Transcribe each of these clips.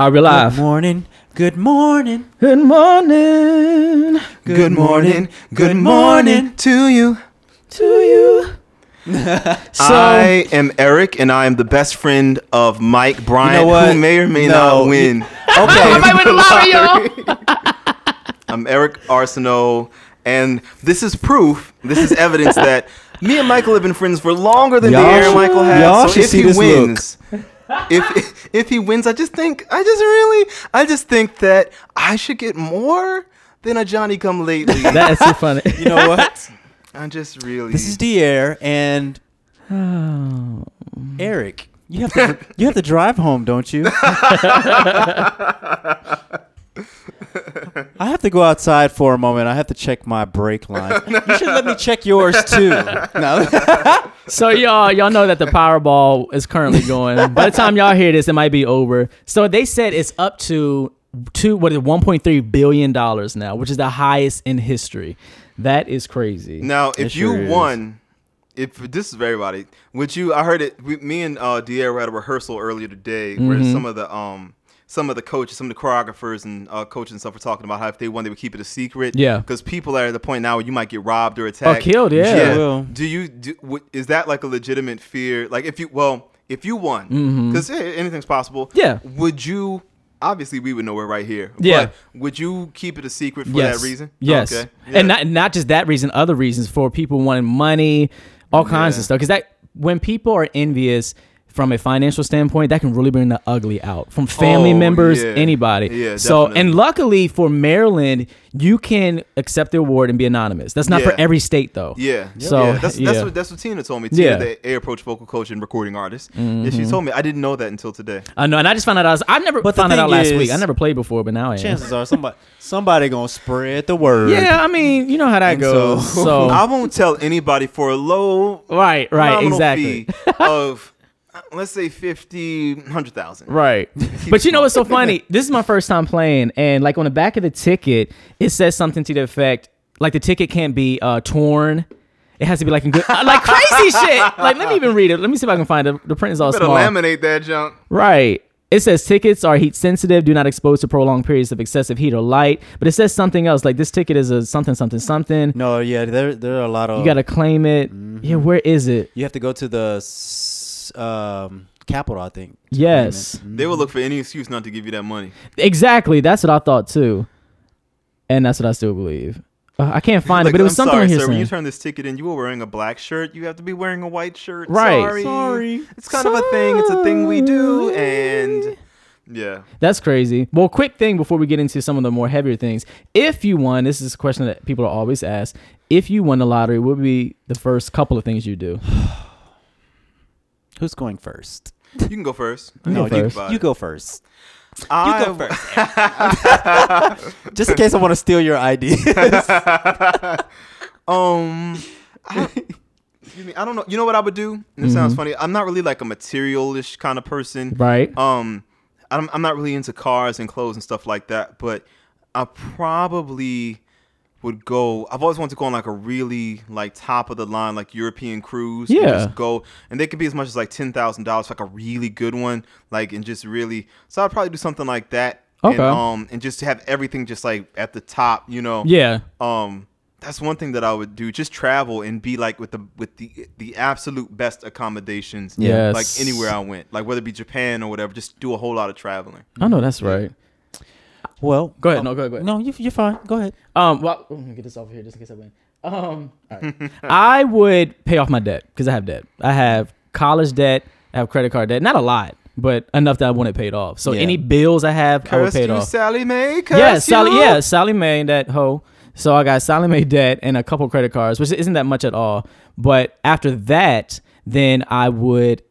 Are we live? Good morning. Good morning. Good morning Good morning, good morning to you. to you. so I am Eric, and I am the best friend of Mike Bryant, what? who may or may No, not win. Okay. I might win the lottery, I'm Eric Arsenault, and this is proof, this is evidence that me and Michael have been friends for longer than Y'all the Aaron should- Michael has. y'all so should if see he this look. Wins, if if he wins, I just think I just really I just think that I should get more than a Johnny Come Lately. That's so funny. You know what? I'm just really this is Dier and oh. Eric. You have to you have to drive home, don't you? I have to go outside for a moment. I have to check my brake line. You should let me check yours too. No. so y'all y'all know that the Powerball is currently going. By the time y'all hear this, it might be over. So they said it's up to two what is one point three billion dollars now, which is the highest in history. That is crazy. Now, It if you is. won, if this is for everybody, would you? I heard it. We, me and uh, Dier were at a rehearsal earlier today, where Mm-hmm. some of the um, some of the coaches, some of the choreographers and uh, coaches and stuff were talking about how if they won, they would keep it a secret. Yeah. because people are at the point now where you might get robbed or attacked, killed, yeah. yeah. Do you? Do, w- is that like a legitimate fear? Like if you, well, if you won, Mm-hmm. because anything's possible. Yeah. Would you? Obviously, we would know we're right here. Yeah. But would you keep it a secret for yes. that reason? Yes. Okay. And not not just that reason, other reasons for people wanting money, all kinds Yeah. of stuff. Because that when people are envious from a financial standpoint, that can really bring the ugly out from family Oh, memes, yeah. anybody. Yeah, so definitely. and luckily for Maryland, you can accept the award and be anonymous. That's not for every state though. Yeah. So, yeah, that's yeah. that's what that's what Tina told me. Tina, Yeah. Mm-hmm. the air approach vocal coach and recording artist. Yeah, she told me. I didn't know that until today. I know, and I just found out I was I never But found that out thing last week. I never played before, but now I am. Chances are somebody somebody gonna spread the word. Yeah, I mean, you know how that And goes. so- So, I won't tell anybody for a low right, right, exactly. fee of let's say fifty, hundred thousand. Right. but you know what's so funny? This is my first time playing, and like on the back of the ticket, it says something to the effect like the ticket can't be uh, torn. It has to be like in good, uh, like crazy shit. Like let me even read it. Let me see if I can find it. The print is all Better small. laminate that junk. Right. It says tickets are heat sensitive, do not expose to prolonged periods of excessive heat or light. But it says something else, like this ticket is a something, something, something. No, yeah, there there are a lot of You gotta claim it. Yeah, where is it? you have to go to the s- um capital, I think. Yes. They will look for any excuse not to give you that money. Exactly. That's what I thought too. And that's what I still believe. Uh, I can't find it, but it was I'm something sorry, on here sir. When you turn this ticket in, you were wearing a black shirt. You have to be wearing a white shirt. Right. Sorry. Sorry. It's kind of a thing. It's a thing we do, and yeah. That's crazy. Well, quick thing before we get into some of the more heavier things. If you won, this is a question that people are always asked. If you won the lottery, what would be the first couple of things you do? Who's going first? You can go first. You no, go you, first. you go first. I, You go first. Just in case I want to steal your ideas. Um, I, excuse me. I don't know. You know what I would do? And it Mm-hmm. sounds funny. I'm not really like a materialish kind of person. Right? Um, I'm I'm not really into cars and clothes and stuff like that. But I probably would go. I've always wanted to go on like a really like top of the line like European cruise. and Yeah. just go, and they could be as much as like ten thousand dollars, for like a really good one. Like and just really. So I'd probably do something like that. Okay. And, um, and just have everything just like at the top, you know Yeah. um that's one thing that I would do. Just travel and be like with the with the the absolute best accommodations. Yes. Like anywhere I went, like whether it be Japan or whatever. Just do a whole lot of traveling. I know that's right. Well, Go ahead. oh, No, go ahead. Go ahead. No, you, you're fine. Go ahead. Um, well, let me get this over here just in case I win. Um, all right. I would pay off my debt because I have debt. I have college debt. I have credit card debt. Not a lot, but enough that I want it paid off. So Yeah. any bills I have, I would pay it you, off. Sallie Mae. Curse Yeah, Sally. you. Yeah, Sallie Mae, that hoe. So I got Sallie Mae debt and a couple credit cards, which isn't that much at all. But after that, then I would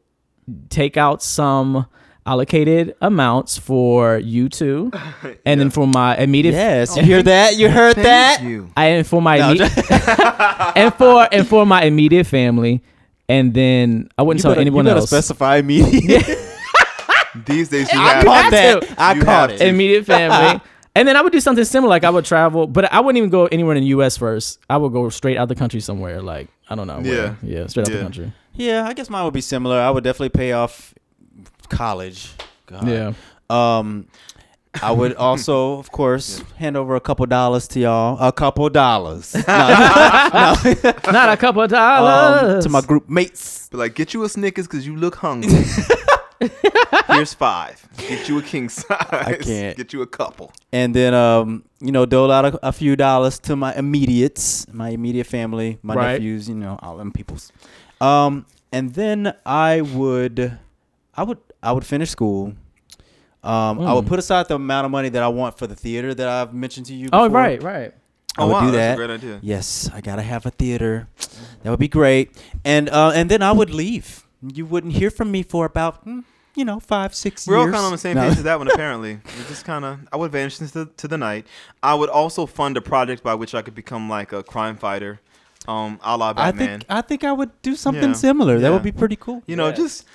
take out some allocated amounts for you two, and then for my immediate Yes, you hear that? You heard that? You. I and for my No, imme- and for and for my immediate family, and then I wouldn't You tell better, anyone you better else. specify me. These days you I have. caught that. to. I You caught it. immediate family. And then I would do something similar, like I would travel, but I wouldn't even go anywhere in the U.S. first. I would go straight out the country somewhere, like I don't know, where. Yeah. yeah, straight out the country. Yeah, I guess mine would be similar. I would definitely pay off college. God. Yeah, Um, I would also, of course, hand over a couple dollars to y'all. A couple dollars No, Not a couple of um, dollars. to my group mates. Be like, get you a Snickers because you look hungry. Here's five. Get you a king size. I can't. Get you a couple. and then um, you know, dole out a, a few dollars to my immediates, my immediate family, my Right. nephews, you know, all them peoples. Um, and then I would, I would, I would finish school. Um, I would Mm. put aside the amount of money that I want for the theater that I've mentioned to you. oh, right, right. I Oh, would wow, do that's a that. great idea. Yes, I gotta have a theater. That would be great. And uh, and then I would leave. You wouldn't hear from me for about, hmm, you know, five, six We're all kind of on the same No. page as that one, apparently. We just kind of, I would vanish into to the night. I would also fund a project by which I could become like a crime fighter, um, a la I think I think I would do something Yeah. similar. That would be pretty cool. you know, Yeah. just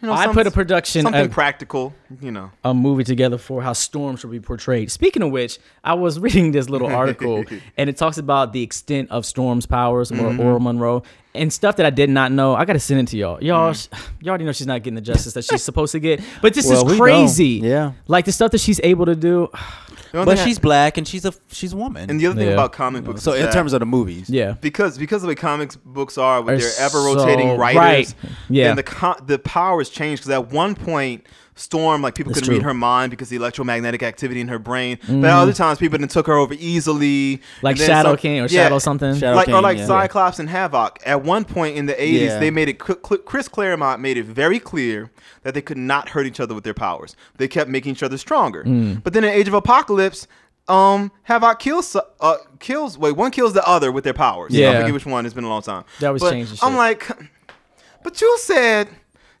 you know, I some- put a production, something a, practical. You know, a movie together for how Storm should be portrayed. Speaking of which, I was reading this little article and it talks about the extent of Storm's powers or Mm-hmm. Ororo Munroe and stuff that I did not know. I got to send it to y'all. Y'all, Mm. you already know she's not getting the justice that she's supposed to get. But this Well, is crazy. Yeah. Like the stuff that she's able to do. The only But thing I- she's black and she's a she's a woman. and the other thing Yeah. about comic books. so is in that terms of the movies, Yeah. because because of the way comics books are with Are their ever rotating so- writers, right. Yeah. and the co- the powers change because at one point. Storm, like people That's couldn't read her mind because the electromagnetic activity in her brain. But other times, people then took her over easily. Mm-hmm. Like Shadow some- King or yeah, Shadow something. Shadow like or like yeah. Cyclops and Havoc. At one point in the 80s, Yeah. they made it cl- cl- Chris Claremont made it very clear that they could not hurt each other with their powers. They kept making each other stronger. Mm. But then in Age of Apocalypse, um, Havoc kills uh kills wait one kills the other with their powers. Yeah, I forget which one. It's been a long time. That was but changing I'm shit. like, but you said,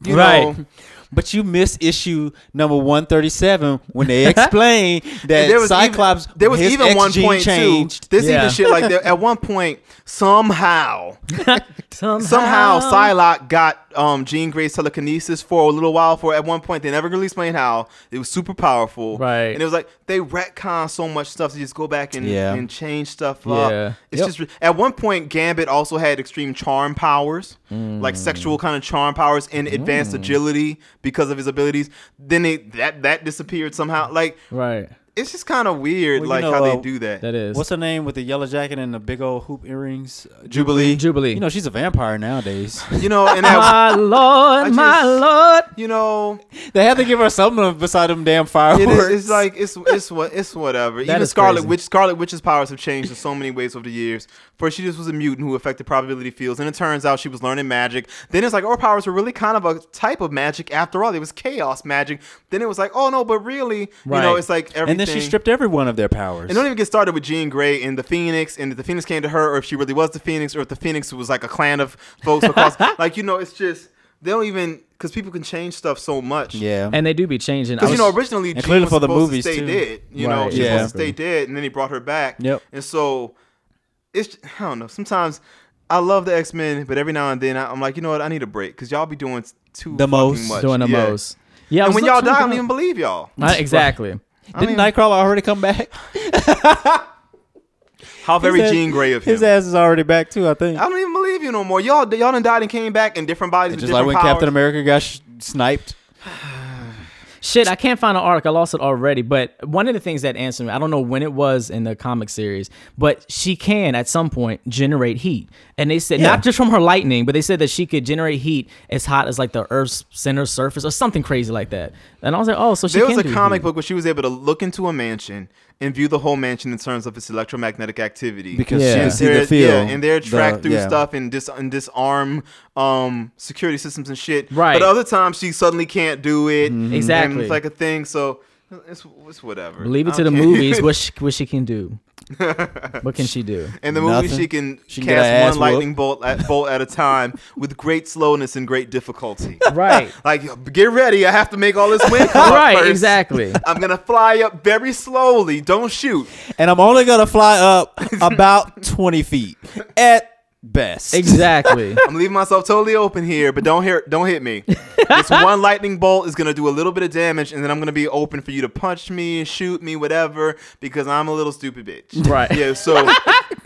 you Right. know. But you miss issue number one thirty seven when they explain that there was Cyclops even, there was even one point changed. too. There's Yeah. even shit like that. At one point, somehow, Somehow, somehow Psylocke got um, Jean Grey's telekinesis for a little while. For at one point, they never really explained how it was super powerful. Right. and it was like they retcon so much stuff to just go back and, Yeah. and change stuff Yeah. up. It's Yep. just at one point, Gambit also had extreme charm powers, like Mm. sexual kind of charm powers and advanced agility because of his abilities. Then they that that disappeared somehow. Like Right. It's just kind of weird, Well, like know, how uh, they do that. That is. What's her name with the yellow jacket and the big old hoop earrings? Jubilee. Jubilee? You know she's a vampire nowadays. You know, and that, my Lord, I my Lord. you know, they had to give her something beside them damn it fireworks. is, it's like it's it's what it's whatever. That Even is Scarlet crazy. Witch, Scarlet Witch's powers have changed in so many ways over the years. First, she just was a mutant who affected probability fields, and it turns out she was learning magic. Then it's like our powers were really kind of a type of magic after all. It was chaos magic. Then it was like, oh no, but really, you know, it's like everything. And then she stripped every one of their powers. And don't even get started with Jean Grey and the Phoenix, and if the Phoenix came to her, or if she really was the Phoenix, or if the Phoenix was like a clan of folks across. like you know, it's just they don't even because people can change stuff so much. yeah. And they do be changing. Because you know, originally And Jean clearly was for the supposed movies, to stay too. dead. You know, Right, she was yeah. supposed to stay dead, and then he brought her back. Yep. And so it's I don't know. Sometimes I love the X Men, but every now and then I, I'm like, you know what? I need a break because y'all be doing too The most. much. doing the Yeah. most. Yeah, And when y'all looking die, I don't even believe y'all. Not exactly. I Didn't mean, Nightcrawler already come back? how very ass- Jean Grey of him. His ass is already back too, I think. I don't even believe you no more. Y'all, y'all done died and came back in different bodies. with Just like different when powers. Captain America got sh- sniped. Shit, I can't find an article. I lost it already. But one of the things that answered me, I don't know when it was in the comic series, but she can at some point generate heat. And they said Yeah. not just from her lightning, but they said that she could generate heat as hot as like the Earth's center surface or something crazy like that. And I was like, oh, so she There can was a comic heat. book where she was able to look into a mansion and view the whole mansion in terms of its electromagnetic activity. Because Yeah. she and can see the field. Yeah, and they're the- tracked through yeah. stuff and dis and disarm um security systems and shit. Right. But other times she suddenly can't do it. Mm-hmm. Exactly. And it's like a thing. So it's, it's whatever. Leave it to I the movies. What she, what she can do. what can she do? In the movie, Nothing. she can She can get her ass cast one lightning bolt at, bolt at a time with great slowness and great difficulty. Right. like, get ready! I have to make all this wind come up right. first. Exactly. I'm gonna fly up very slowly. Don't shoot. And I'm only gonna fly up about twenty feet at best. Exactly. I'm leaving myself totally open here, but don't hit don't hit me. this one lightning bolt is gonna do a little bit of damage, and then I'm gonna be open for you to punch me, shoot me, whatever, because I'm a little stupid bitch. Right. Yeah. So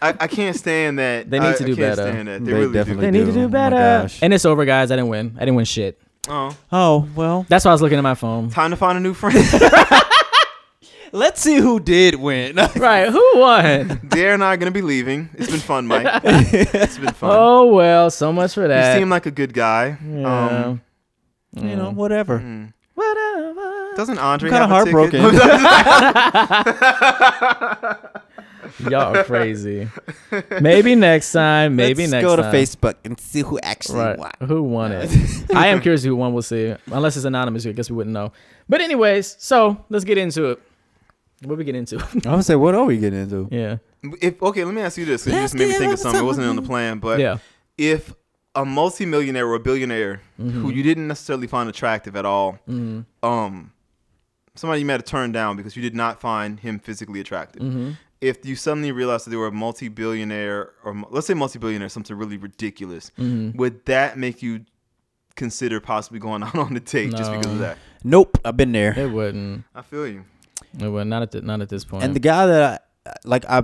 I, I can't stand that. They need I- to I do can't better. Stand that. They, They really definitely They need to do. do Oh better. and it's over, guys. I didn't win. I didn't win shit. Oh, Oh well. That's why I was looking at my phone. time to find a new friend. Let's see who did win. right, who won? Dare and I are gonna be leaving. It's been fun, Mike. it's been fun. Oh well, so much for that. you seem like a good guy. yeah. Um, you know, whatever. mm. Whatever. Doesn't Andre I'm kinda heartbroken? Y'all are crazy. Maybe next time. Maybe next time. Let's next go to time. Facebook and see who actually Right. won. Who won it? I am curious who won. We'll see. Unless it's anonymous, I guess we wouldn't know. But anyways, so let's get into it. What we get into? I would say, what are we getting into? yeah. if okay, let me ask you this. 'cause you just made me think of something. It wasn't on the plan, but yeah. if a multimillionaire or a billionaire Mm-hmm. who you didn't necessarily find attractive at all, Mhm. um, somebody you might have turned down because you did not find him physically attractive. Mhm. If you suddenly realized that they were a multi-billionaire, or let's say multi-billionaire, something really ridiculous, Mhm. would that make you consider possibly going out on a date just because of that? Nope, I've been there. It wouldn't. I feel you. It would not at the, not at this point. And the guy that I like, I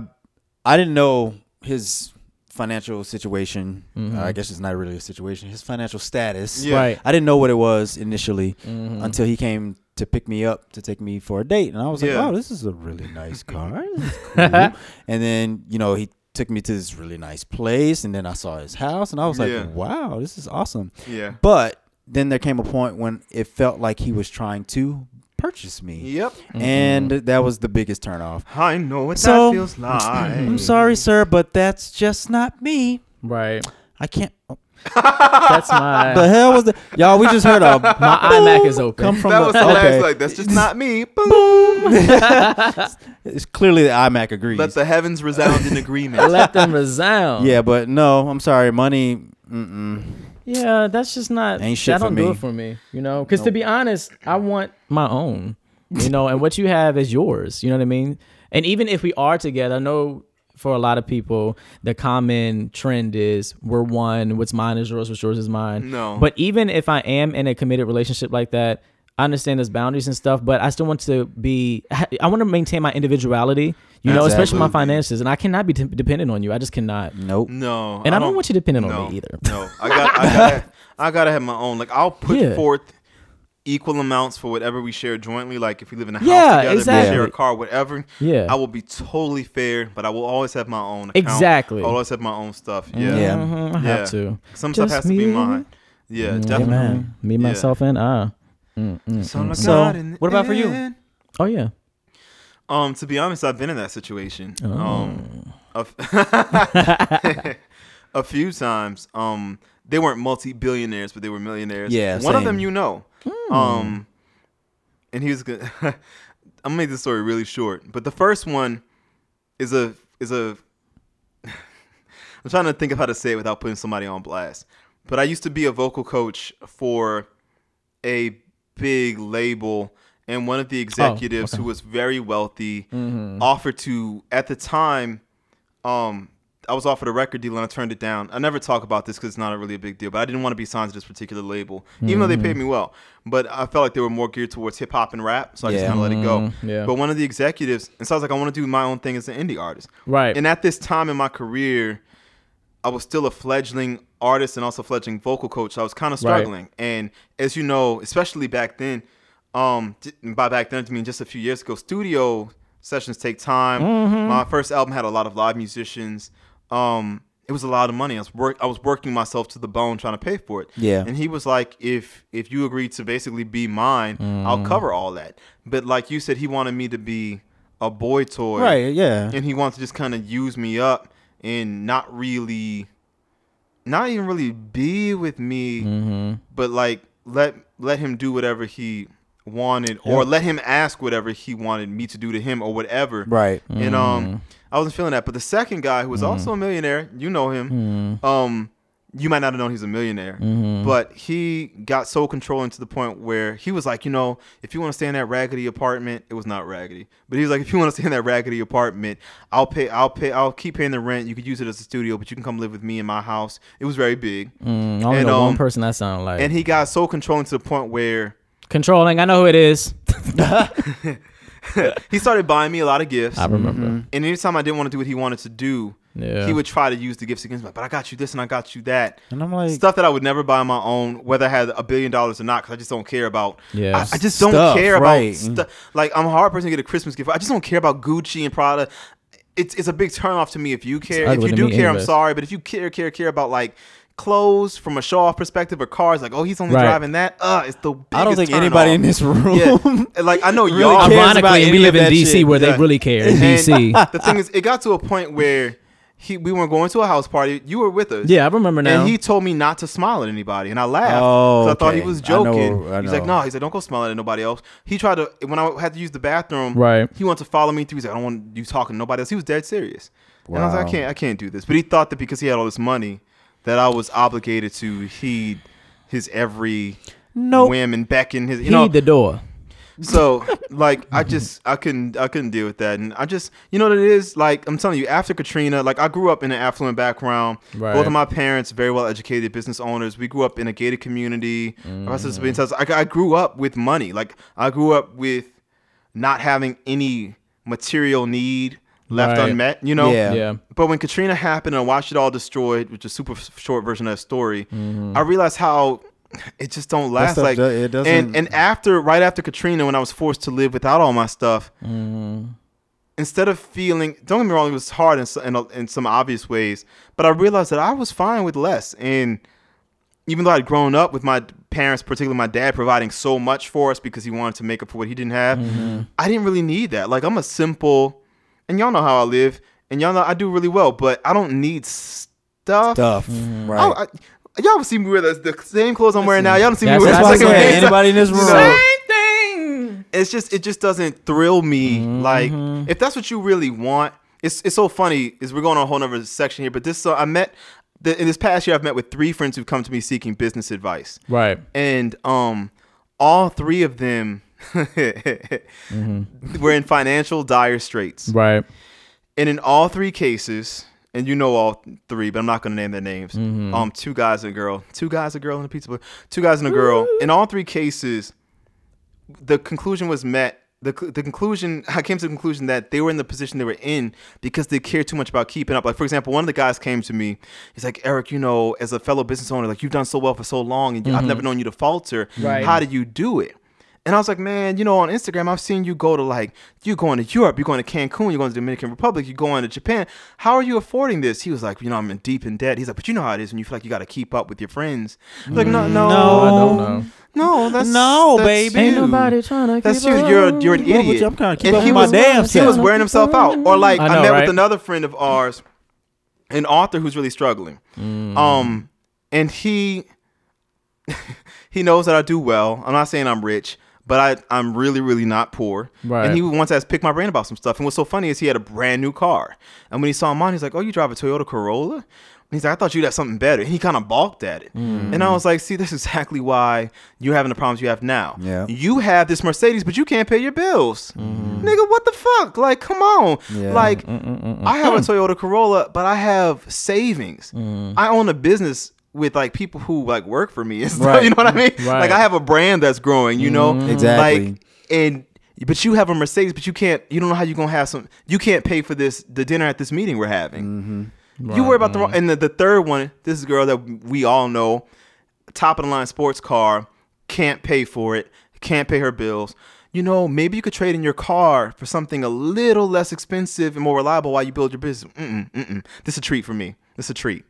I didn't know his financial situation. Mhm. Uh, I guess it's not really a situation. His financial status. Yeah. Right. I didn't know what it was initially Mhm. until he came to pick me up to take me for a date, and I was like, Yeah. "Oh, this is a really nice car." This is cool. and then you know he took me to this really nice place, and then I saw his house, and I was like, Yeah. "Wow, this is awesome." Yeah. But then there came a point when it felt like he was trying to purchase me, Yep. and mm-hmm. that was the biggest turnoff. I know what So- that feels like. I'm sorry, sir, but that's just not me. right. I can't. oh, That's my the hell was that? Y'all, we just heard a my iMac is open. come from that the. was the okay. last like that's just not me. Boom. It's clearly the iMac agrees. Let the heavens resound in agreement. Let them resound. yeah, but no, I'm sorry. Money. Mm-mm. Yeah, that's just not. Ain't shit that for don't do me. it for me. You know, because to be honest, I want my own. You know, and what you have is yours. You know what I mean? And even if we are together, I know for a lot of people, the common trend is we're one. What's mine is yours. What's yours is mine. No. But even if I am in a committed relationship like that, I understand there's boundaries and stuff, but I still want to be. I want to maintain my individuality. You know, especially my Absolutely. finances, and I cannot be t- dependent on you. I just cannot. Nope. No. And I, don't want you dependent no, on me either. No. I got I gotta I gotta have my own. Like I'll put Yeah. forth equal amounts for whatever we share jointly. Like if we live in a house Yeah, together, if we share a car, whatever. Yeah. I will be totally fair, but I will always have my own account. Exactly. I'll always have my own stuff. Yeah. Yeah. Mhm, I Yeah. have to. Some Just stuff has to be me. mine. Yeah, Mm, definitely. man. Me, Yeah. myself, and I. Mm, mm, So, mm, mm. So, in what about for you? Oh yeah. Um, to be honest, I've been in that situation. Oh. Um, a, f- a few times. Um, they weren't multi-billionaires, but they were millionaires. Yeah, one of them you know. Hmm. Um, and he was good. I'm gonna make this story really short, but the first one is a is a. I'm trying to think of how to say it without putting somebody on blast. But I used to be a vocal coach for a big label, and one of the executives Oh, okay. who was very wealthy Mhm. offered to at the time um I was offered a record deal and I turned it down. I never talk about this because it's not a really a big deal, but I didn't want to be signed to this particular label, even though they paid me well. But I felt like they were more geared towards hip hop and rap, so I just kind of let it go. Mm, yeah. But one of the executives, and so I was like, I want to do my own thing as an indie artist. Right. And at this time in my career, I was still a fledgling artist and also fledgling vocal coach. So I was kind of Right. struggling. And as you know, especially back then, um, by back then I mean just a few years ago, studio sessions take time. Mm-hmm. My first album had a lot of live musicians. Um, it was a lot of money. I was work I was working myself to the bone trying to pay for it. Yeah. And he was like, if if you agree to basically be mine, Mm. I'll cover all that. But like you said, he wanted me to be a boy toy Right. Yeah. and he wants to just kind of use me up and not really not even really be with me mm-hmm. but like let let him do whatever he wanted or let him ask whatever he wanted me to do to him or whatever. Right. and um i wasn't feeling that. But the second guy who was also a millionaire you know him um you might not have known he's a millionaire but he got so controlling to the point where he was like you know if you want to stay in that raggedy apartment it was not raggedy but he was like if you want to stay in that raggedy apartment i'll pay i'll pay i'll keep paying the rent. You could use it as a studio but you can come live with me in my house. It was very big. Mm, I only And, know one um, person that sounded like. and he got so controlling to the point where Controlling. I know who it is. he started buying me a lot of gifts I remember. Mm-hmm. and anytime i didn't want to do what he wanted to do Yeah. he would try to use the gifts against me. But I got you this and I got you that. And I'm like, Stuff that I would never buy on my own, whether I had a billion dollars or not, because I just don't care about. Yeah. I, I just don't Stuff, care right. about stuff. Like I'm a hard person to get a Christmas gift. I just don't care about Gucci and Prada. It's it's a big turnoff to me if you care. If you do me care, I'm sorry. But if you care, care, care about like clothes from a show off perspective or cars, like oh he's only Right. driving that. Uh, it's the biggest I don't think anybody off. in this room. Yeah, like I know Really y'all. cares about Ironically, any we live in DC shit. where Yeah. they really care. In DC. the thing is, it got to a point where he we were going to a house party. You were with us. Yeah, I remember now. And he told me not to smile at anybody, and I laughed Oh, 'cause I thought he okay. was I know- joking. I He's like, know. "No," He said, "Don't go smile at nobody else." He tried to when I had to use the bathroom. Right. He wanted to follow me through. He's like, "I don't want you talking to nobody else." He was dead serious, Wow. and I was like, "I can't, I can't do this." But he thought that because he had all this money, that I was obligated to heed his every Nope. whim and beckon his. You Heed know, the door. so like I just I couldn't I couldn't deal with that, and I just you know what it is like I'm telling you after Katrina, like I grew up in an affluent background. Right. Both of my parents very well educated business owners. We grew up in a gated community. The rest of Mm. us- I, I grew up with money. Like I grew up with not having any material need left Right. unmet. You know. Yeah. Yeah. But when Katrina happened and I watched it all destroyed, which is a super short version of that story, Mm-hmm. I realized how it just don't last. Like do- it doesn't- and and after right after Katrina, when I was forced to live without all my stuff, Mm-hmm. instead of feeling don't get me wrong, it was hard in, in, in some obvious ways, but I realized that I was fine with less. And even though I'd grown up with my parents, particularly my dad, providing so much for us because he wanted to make up for what he didn't have, Mm-hmm. I didn't really need that. Like I'm a simple, and y'all know how I live, and y'all know I do really well, but I don't need stuff. Stuff. Mm-hmm. Right. I, I, y'all ever see me wear the, the same clothes I'm wearing now? Y'all don't see me That's- wear That's the why I second said hand. anybody in this room. know, thing. it's just it just doesn't thrill me. Mm-hmm. Like if that's what you really want, it's it's so funny. Is we're going on a whole other section here, but this so I met the, in this past year I've met with three friends who've come to me seeking business advice, Right. and um all three of them were in financial dire straits, Right. and in all three cases. And you know all three, but I'm not gonna name their names. Mm-hmm. Um, two guys and a girl, two guys, and a girl, and a pizza. Two guys and a girl. In all three cases, the conclusion was met. The, the conclusion, I came to the conclusion that they were in the position they were in because they cared too much about keeping up. Like, for example, one of the guys came to me. He's like, Eric, you know, as a fellow business owner, like, you've done so well for so long and you I've never known you to falter. Mm-hmm. Right. How did you do it? And I was like, man, you know, on Instagram, I've seen you go to like, you're going to Europe, you're going to Cancun, you're going to the Dominican Republic, you're going to Japan. How are you affording this? He was like, you know, I'm in deep in debt. He's like, but you know how it is when you feel like you got to keep up with your friends. I'm like, no, no, No. I don't know. no, that's No, that's baby. Ain't nobody trying to That's keep you. up. You're you're an idiot. I'm trying to keep And up he with my was, damn He was wearing himself out. Or like I I, met right? with another friend of ours, an author who's really struggling. Mm. Um, and he he knows that I do well. I'm not saying I'm rich, but I I'm really really not poor. Right. And he once asked pick my brain about some stuff. And what's so funny is he had a brand new car, and when he saw mine, he's like, "Oh, you drive a Toyota Corolla." And he's like, I thought you'd have something better. And he kind of balked at it. Mm. And I was like, see, this is exactly why you're having the problems you have now. Yeah. You have this Mercedes, but you can't pay your bills. Mm-hmm. Nigga, what the fuck? Like, come on. Yeah. Like, I have a Toyota Corolla, but I have savings. I own a business with like people who like work for me and stuff. Right. You know what I mean? Right. Like I have a brand that's growing, you know? Mm-hmm. Exactly. Like and but you have a Mercedes, but you can't you don't know how you're gonna have some you can't pay for this the dinner at this meeting we're having. Mm-hmm. You worry about the wrong and the, the third one, this is a girl that we all know, top of the line sports car, can't pay for it, can't pay her bills. You know, maybe you could trade in your car for something a little less expensive and more reliable while you build your business. Mm-mm, mm-mm. This is a treat for me. Is a treat.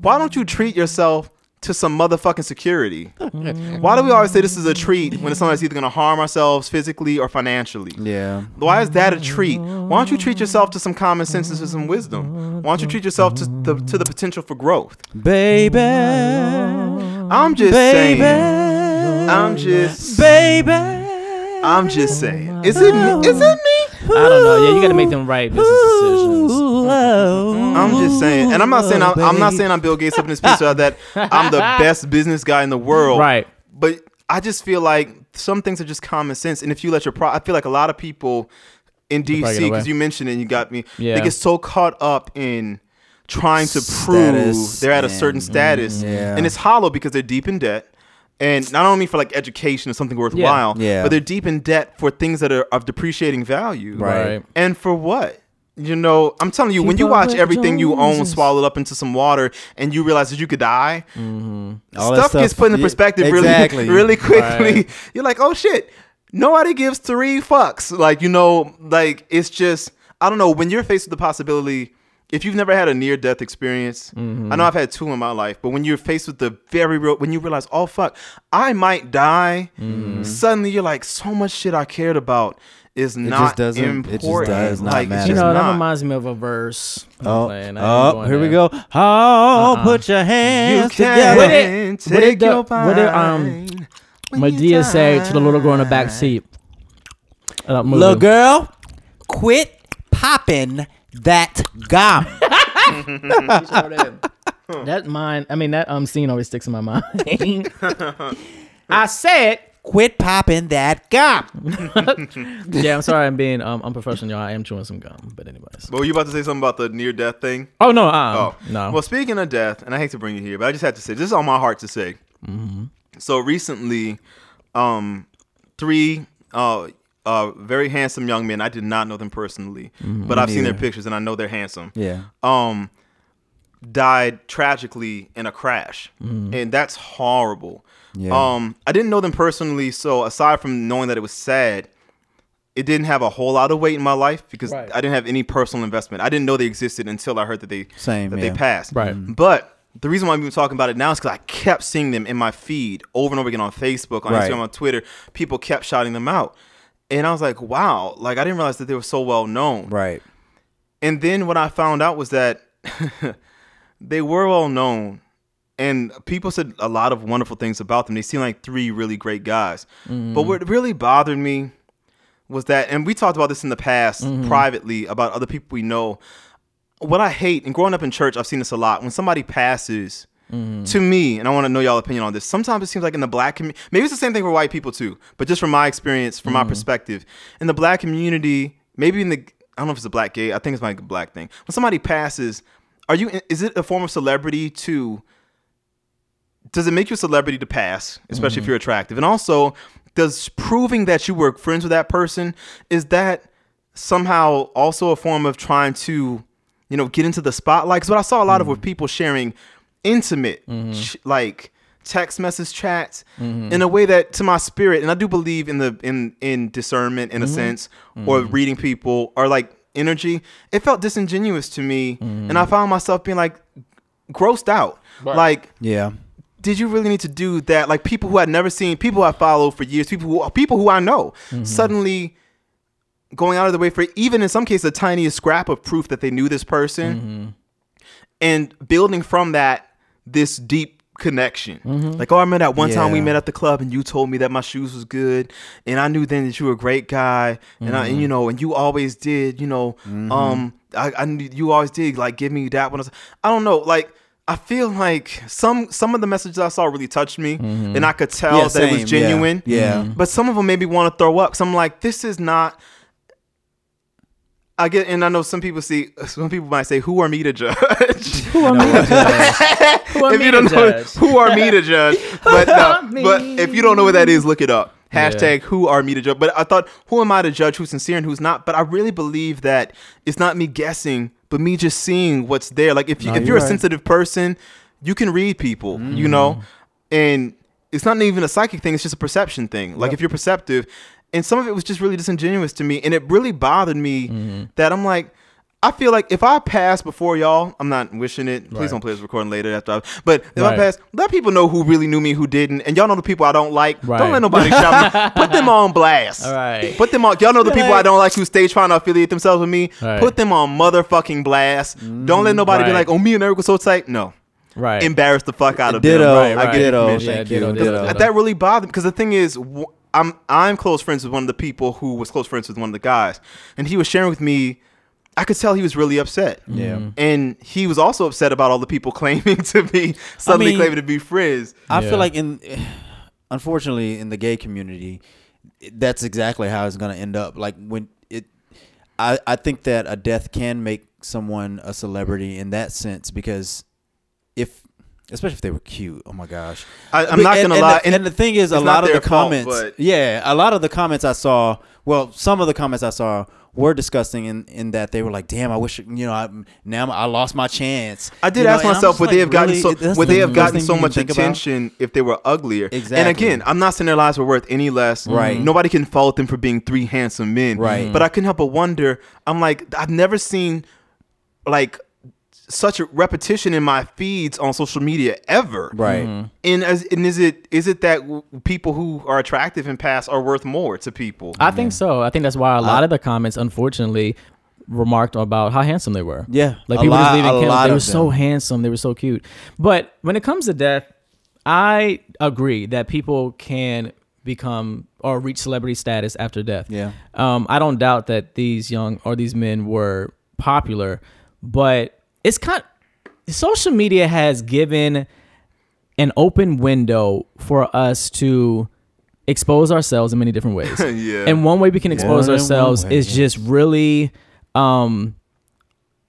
Why don't you treat yourself to some motherfucking security? Mm. Why do we always say this is a treat when it's that's either going to harm ourselves physically or financially? yeah. Why is that a treat? Why don't you treat yourself to some common sense and some wisdom? Why don't you treat yourself to the to the potential for growth? Baby. I'm just Baby. saying. I'm just. Baby. I'm just saying. Is it? Is it me? I don't know. Yeah, you got to make them right business decisions. I'm just saying, and I'm not saying I'm, I'm not saying I'm Bill Gates up in this piece or that I'm the best business guy in the world. Right. But I just feel like some things are just common sense, and if you let your pro, I feel like a lot of people in DC because you mentioned it, and you got me. Yeah. They get so caught up in trying to prove Status they're at a certain and- status, Yeah. and it's hollow because they're deep in debt. And not only for like education or something worthwhile, Yeah. but they're deep in debt for things that are of depreciating value. Right. Right. And for what? you know, I'm telling you, when you watch with everything you own swallowed up into some water, and you realize that you could die, mm-hmm. All that stuff, gets put into yeah, perspective exactly. really, really quickly. Right. You're like, oh shit, nobody gives three fucks. Like you know, like it's just I don't know. When you're faced with the possibility, if you've never had a near death experience, I know I've had two in my life, but when you're faced with the very real, when you realize, oh fuck, I might die, suddenly you're like, so much shit I cared about is not doesn't- it just important. does not like, matter. You know, that reminds me of a verse. Oh, playing. I ain't oh going here we go. Oh, Uh-uh. put your hands can together. What it- take what it do- your what it, um, mind when Madea say to the little girl in the back seat. of that movie. Little girl, quit popping that gum. That mind, I mean that um scene always sticks in my mind. I said, quit popping that gum. yeah. I'm sorry, I'm being um unprofessional, y'all. I am chewing some gum, but anyways. But were you about to say something about the near death thing? Oh no, uh, Oh no. Well, speaking of death, and I hate to bring it here, but I just had to say this is on my heart to say. Mm-hmm. So recently, um, three uh, uh, very handsome young men. I did not know them personally, Mm-hmm. but I've seen their pictures and I know they're handsome. Yeah. Um, died tragically in a crash, Mm-hmm. and that's horrible. Yeah. Um, I didn't know them personally, so aside from knowing that it was sad, it didn't have a whole lot of weight in my life because Right. I didn't have any personal investment. I didn't know they existed until I heard that they Same, that yeah. they passed. Right. But the reason why I'm even talking about it now is because I kept seeing them in my feed over and over again on Facebook, on Right. Instagram, on Twitter. People kept shouting them out, and I was like, wow, like I didn't realize that they were so well known. Right. And then what I found out was that they were well known and people said a lot of wonderful things about them. They seemed like three really great guys. Mm-hmm. But what really bothered me was that, and we talked about this in the past mm-hmm. privately about other people we know. What I hate, and growing up in church, I've seen this a lot. When somebody passes, Mm-hmm. to me, and I want to know y'all opinion on this. Sometimes it seems like in the black community, maybe it's the same thing for white people too, but just from my experience, from my mm-hmm. perspective, in the black community, maybe in the, I don't know if it's a black gay, I think it's like a black thing. When somebody passes, are you, is it a form of celebrity to, does it make you a celebrity to pass, especially if mm-hmm. you're attractive? And also, does proving that you were friends with that person, is that somehow also a form of trying to, you know, get into the spotlight? Because what I saw a lot of with people sharing intimate, mm-hmm. ch- like text message chats mm-hmm. in a way that to my spirit, and I do believe in the in in discernment in a mm-hmm. sense, or reading people or like energy. It felt disingenuous to me, and I found myself being like grossed out, like Yeah. did you really need to do that? Like people who I'd never seen, people I followed for years, people who people who I know, suddenly going out of the way for even in some cases the tiniest scrap of proof that they knew this person, and building from that this deep connection. Like, oh, I remember that one time we met at the club and you told me that my shoes was good, and I knew then that you were a great guy, and I, and you know, and you always did, you know, um, I, I knew you always did like give me that one. I I don't know, like. I feel like some some of the messages I saw really touched me, and I could tell Yeah, that it was same, yeah. genuine. Yeah. Mhm. But some of them made me want to throw up. So I'm like, this is not. I get, and I know some people see. Some people might say, "Who are me to judge?" Who are me to judge? Who are if me you to don't know, judge? who are me to judge? But are no, but if you don't know what that is, look it up. Yeah. Hashtag who are me to judge? But I thought, who am I to judge who's sincere and who's not? But I really believe that it's not me guessing, but me just seeing what's there. Like if you, No, if you're you're a right. sensitive person, you can read people, you mm. know, and it's not even a psychic thing; it's just a perception thing. Like if you're perceptive, and some of it was just really disingenuous to me, and it really bothered me mm-hmm. that I'm like. I feel like if I pass before y'all, I'm not wishing it. Please Right. don't play this recording later after. I, but if I Right. pass, let people know who really knew me, who didn't, and y'all know the people I don't like. Right. Don't let nobody shout me. Put them on blast. All right. Put them on. Y'all know the people I don't like who stay trying to affiliate themselves with me. Right. Put them on motherfucking blast. Don't let mm, nobody be like, "Oh, me and Eric were so tight." No, Right. embarrass the fuck out of Ditto. them. Right, I get it. Yeah, Thank ditto, you. ditto. Ditto. That really bothered me because the thing is, wh- I'm I'm close friends with one of the people who was close friends with one of the guys, and he was sharing with me. I could tell he was really upset. Yeah. Mm-hmm. And he was also upset about all the people claiming to be suddenly mean- claiming to be friends. I Yeah. feel like in unfortunately in the gay community that's exactly how it's going to end up like when it I I think that a death can make someone a celebrity in that sense because if especially if they were cute oh my gosh I, I'm But- not and- gonna and lie. The, and, the thing is, a lot of the fault, comments, but- yeah, a lot of the comments I saw Well, some of the comments I saw were disgusting in, in that they were like, "Damn, I wish you know I now I lost my chance." I did You know, ask and myself, would they have gotten really? so would the they have gotten so much think about? attention if they were uglier? Exactly. And again, I'm not saying their lives were worth any less. Right. Mm-hmm. Nobody can fault them for being three handsome men. Right. But I couldn't help but wonder. I'm like, I've never seen like such a repetition in my feeds on social media ever. Right. And as and is it is it that w- people who are attractive in past are worth more to people? I think so. I think that's why a lot of the comments, unfortunately, remarked about how handsome they were. Yeah, like people lot- just leaving a comments. They were of so handsome. They were so cute. But when it comes to death, I agree that people can become or reach celebrity status after death. Yeah. Um, I don't doubt that these young or these men were popular, but it's kind. social media has given an open window for us to expose ourselves in many different ways. Yeah. And one way we can expose More one ourselves is just really um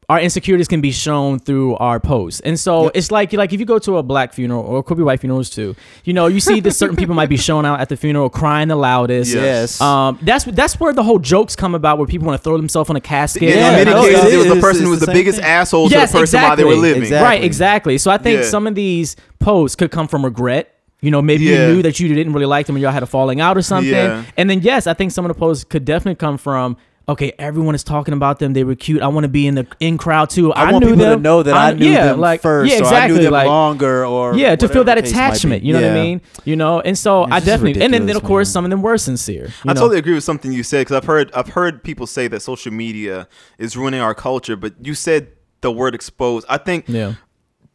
our insecurities can be shown through our posts. And so it's like like if you go to a black funeral or it could be white funerals too, you know, you see that certain people might be shown out at the funeral crying the loudest. Yes. Um that's that's where the whole jokes come about where people want to throw themselves on a casket. in Yeah, many cases, it it was the person who was the the biggest thing. asshole Yes, to the person while they were exactly. living. Exactly. Right, exactly. So I think Yeah. some of these posts could come from regret. You know, maybe Yeah. you knew that you didn't really like them and y'all had a falling out or something. Yeah. And then yes, I think some of the posts could definitely come from okay, everyone is talking about them. They were cute. I want to be in the in crowd too. I, I, want knew people them. to know that I, knew yeah, them like, first, Yeah, or exactly. I knew them like, longer, or yeah, to feel that the case might be. attachment. You know what I mean? You know, and so I definitely, and then, then of course man. some of them were sincere. you I know? totally agree with something you said because I've heard I've heard people say that social media is ruining our culture, but you said the word expose. I think Yeah.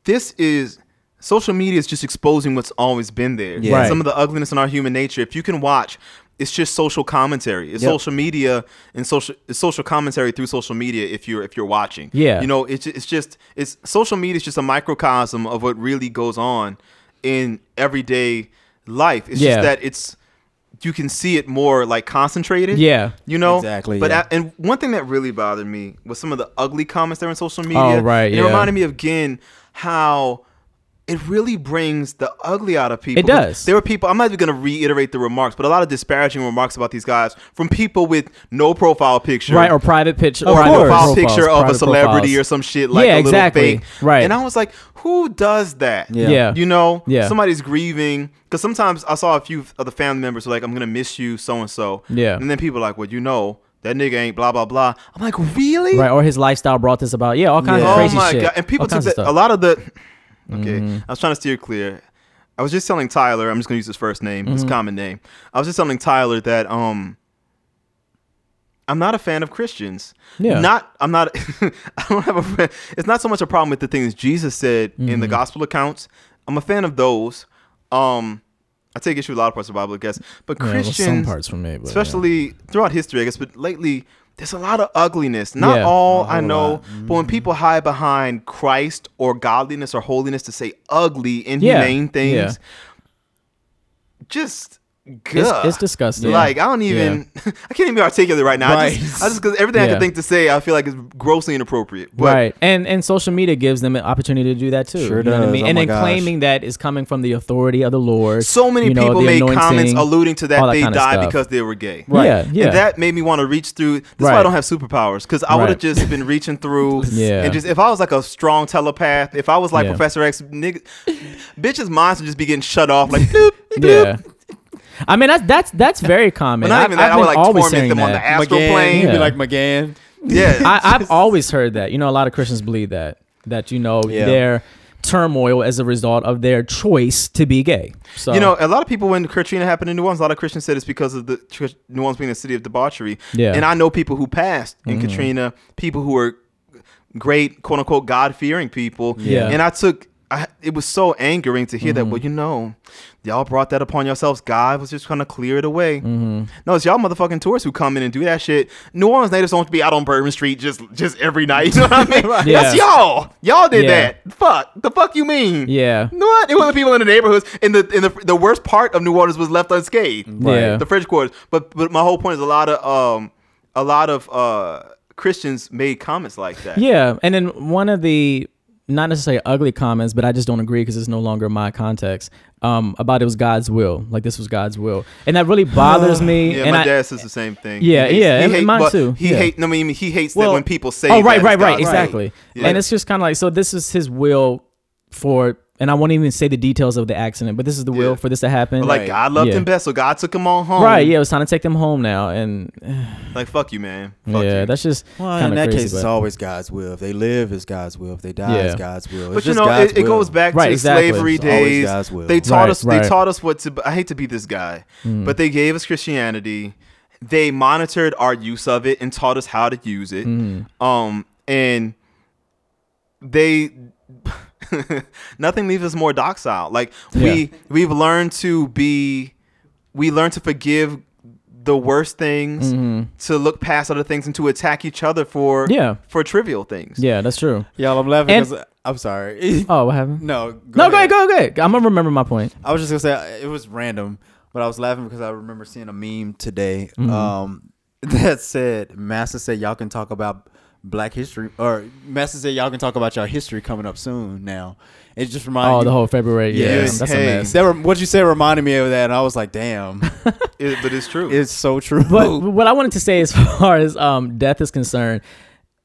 this is social media is just exposing what's always been there. Yeah. Right. Some of the ugliness in our human nature. If you can watch, it's just social commentary. It's Yep. social media and social it's social commentary through social media. If you're if you're watching, Yeah. you know, it's it's just it's social media is just a microcosm of what really goes on in everyday life. It's Yeah. just that it's you can see it more like concentrated. Yeah. You know Exactly, But yeah. a- and one thing that really bothered me was some of the ugly comments there on social media. Oh, right, And yeah. It reminded me of again how it really brings the ugly out of people. It does. There were people. I'm not even going to reiterate the remarks, but a lot of disparaging remarks about these guys from people with no profile picture, Right, or private picture, or private profile profiles, picture of a celebrity profiles. or some shit like Yeah, a little exactly. fake. Right. And I was like, who does that? Yeah. Yeah. You know, Yeah. somebody's grieving because sometimes I saw a few of the family members who are like, "I'm gonna miss you, so and so." Yeah. and then people are like, "Well, you know, that nigga ain't blah blah blah." I'm like, really? Right, or his lifestyle brought this about. Yeah, all kinds Yeah. of Oh crazy my shit. god! And people All took that. A lot of the. Okay, Mm-hmm. I was trying to steer clear. I was just telling Tyler. I'm just gonna use his first name, Mm-hmm. his common name. I was just telling Tyler that um. I'm not a fan of Christians. Yeah. Not. I'm not. I don't have a. friend. It's not so much a problem with the things Jesus said in Mm-hmm. the gospel accounts. I'm a fan of those. Um, I take issue with a lot of parts of the Bible, I guess. But Yeah, well, Christians, some parts for me, but, yeah. especially throughout history, I guess, but lately there's a lot of ugliness. Not Yeah. all I whole know, lot. but when people mm-hmm. hide behind Christ or godliness or holiness to say ugly, Yeah. inhumane things, Yeah. just It's, it's disgusting. Like I don't even, I can't even articulate right now. I just, Right. I just because everything I can think to say, I feel like is grossly inappropriate. But right, and and social media gives them an opportunity to do that too. Sure you know what I mean? Oh and then gosh. claiming that is coming from the authority of the Lord. so many you know, people the made comments alluding to that that they kinda died stuff. because they were gay. Right. Yeah, yeah. And that made me want to reach through. That's why I don't have superpowers because I would have Right. just been reaching through. Yeah. And just if I was like a strong telepath, if I was like Yeah. Professor X, nigga, bitches' minds would just be getting shut off like. Bloop, yeah. I mean that's that's that's very common. But not I've- that. I've I would like always torment hearing them on that. the astral McGann, plane. He'd be like McGann. Yeah. I, I've always heard that. You know, a lot of Christians believe that that you know Yeah. their turmoil as a result of their choice to be gay. So You know, a lot of people when Katrina happened in New Orleans, a lot of Christians said it's because of the Tr- New Orleans being a city of debauchery. Yeah. Mm-hmm. And I know people who passed in Katrina, people who were great, quote unquote, God fearing people. Yeah. And I took. I, it was so angering to hear Mm-hmm. that. Well, you know, y'all brought that upon yourselves. God was just gonna clear it away. Mm-hmm. No, it's y'all motherfucking tourists who come in and do that shit. New Orleans natives don't be out on Bourbon Street just just every night. You know what I mean? Yeah. That's y'all. Y'all did Yeah. that. Fuck. The fuck you mean? yeah. You know what? It was the people in the neighborhoods. And the in the the worst part of New Orleans was left unscathed. Yeah. The French quarters. But but my whole point is a lot of um a lot of uh Christians made comments like that. Yeah, and then one of the not necessarily ugly comments, but I just don't agree because it's no longer my context. Um, about it was God's will, like this was God's will, and that really bothers me. Yeah, and my I, dad says the same thing. Yeah, He hates- yeah, he and hate- mine too, He yeah. hate. No, I mean he hates Well- that when people say. oh right, that right, it's right, God's exactly. Yeah. And it's just kind of like so. This is His will for, and I won't even say the details of the accident, but this is the will Yeah. for this to happen. But like Right. God loved Yeah. him best, so God took him on home. right, yeah, it was time to take them home now, and Like fuck you, man. Fuck yeah, you. that's just Well, in that crazy. case, it's always God's will. If they live, it's God's will. If they die, Yeah. it's God's will. It's But you know, it, it goes back Right, to exactly. slavery It's days. God's will. They taught Right, us. They taught us what to. I hate to be this guy, but they gave us Christianity. They monitored our use of it and taught us how to use it. Um, and they nothing leaves us more docile. Like we Yeah. we've learned to be, we learn to forgive the worst things, to look past other things, and to attack each other for Yeah. for trivial things. Yeah, that's true. Y'all, I'm laughing And- because I'm sorry. Oh, what happened? no, go no, go ahead, go ahead. I'm gonna remember my point. I was just gonna say it was random, but I was laughing because I remember seeing a meme today Mm-hmm. um, that said, "Master said y'all can talk about Black history, or Master said y'all can talk about y'all history coming up soon." Now it just reminded Oh, me. the whole February. Yeah, Yes. that's Hey. a mess. that what you said reminded me of that, and I was like, "Damn, It- but it's true. it's so true." But what I wanted to say, as far as um, death is concerned,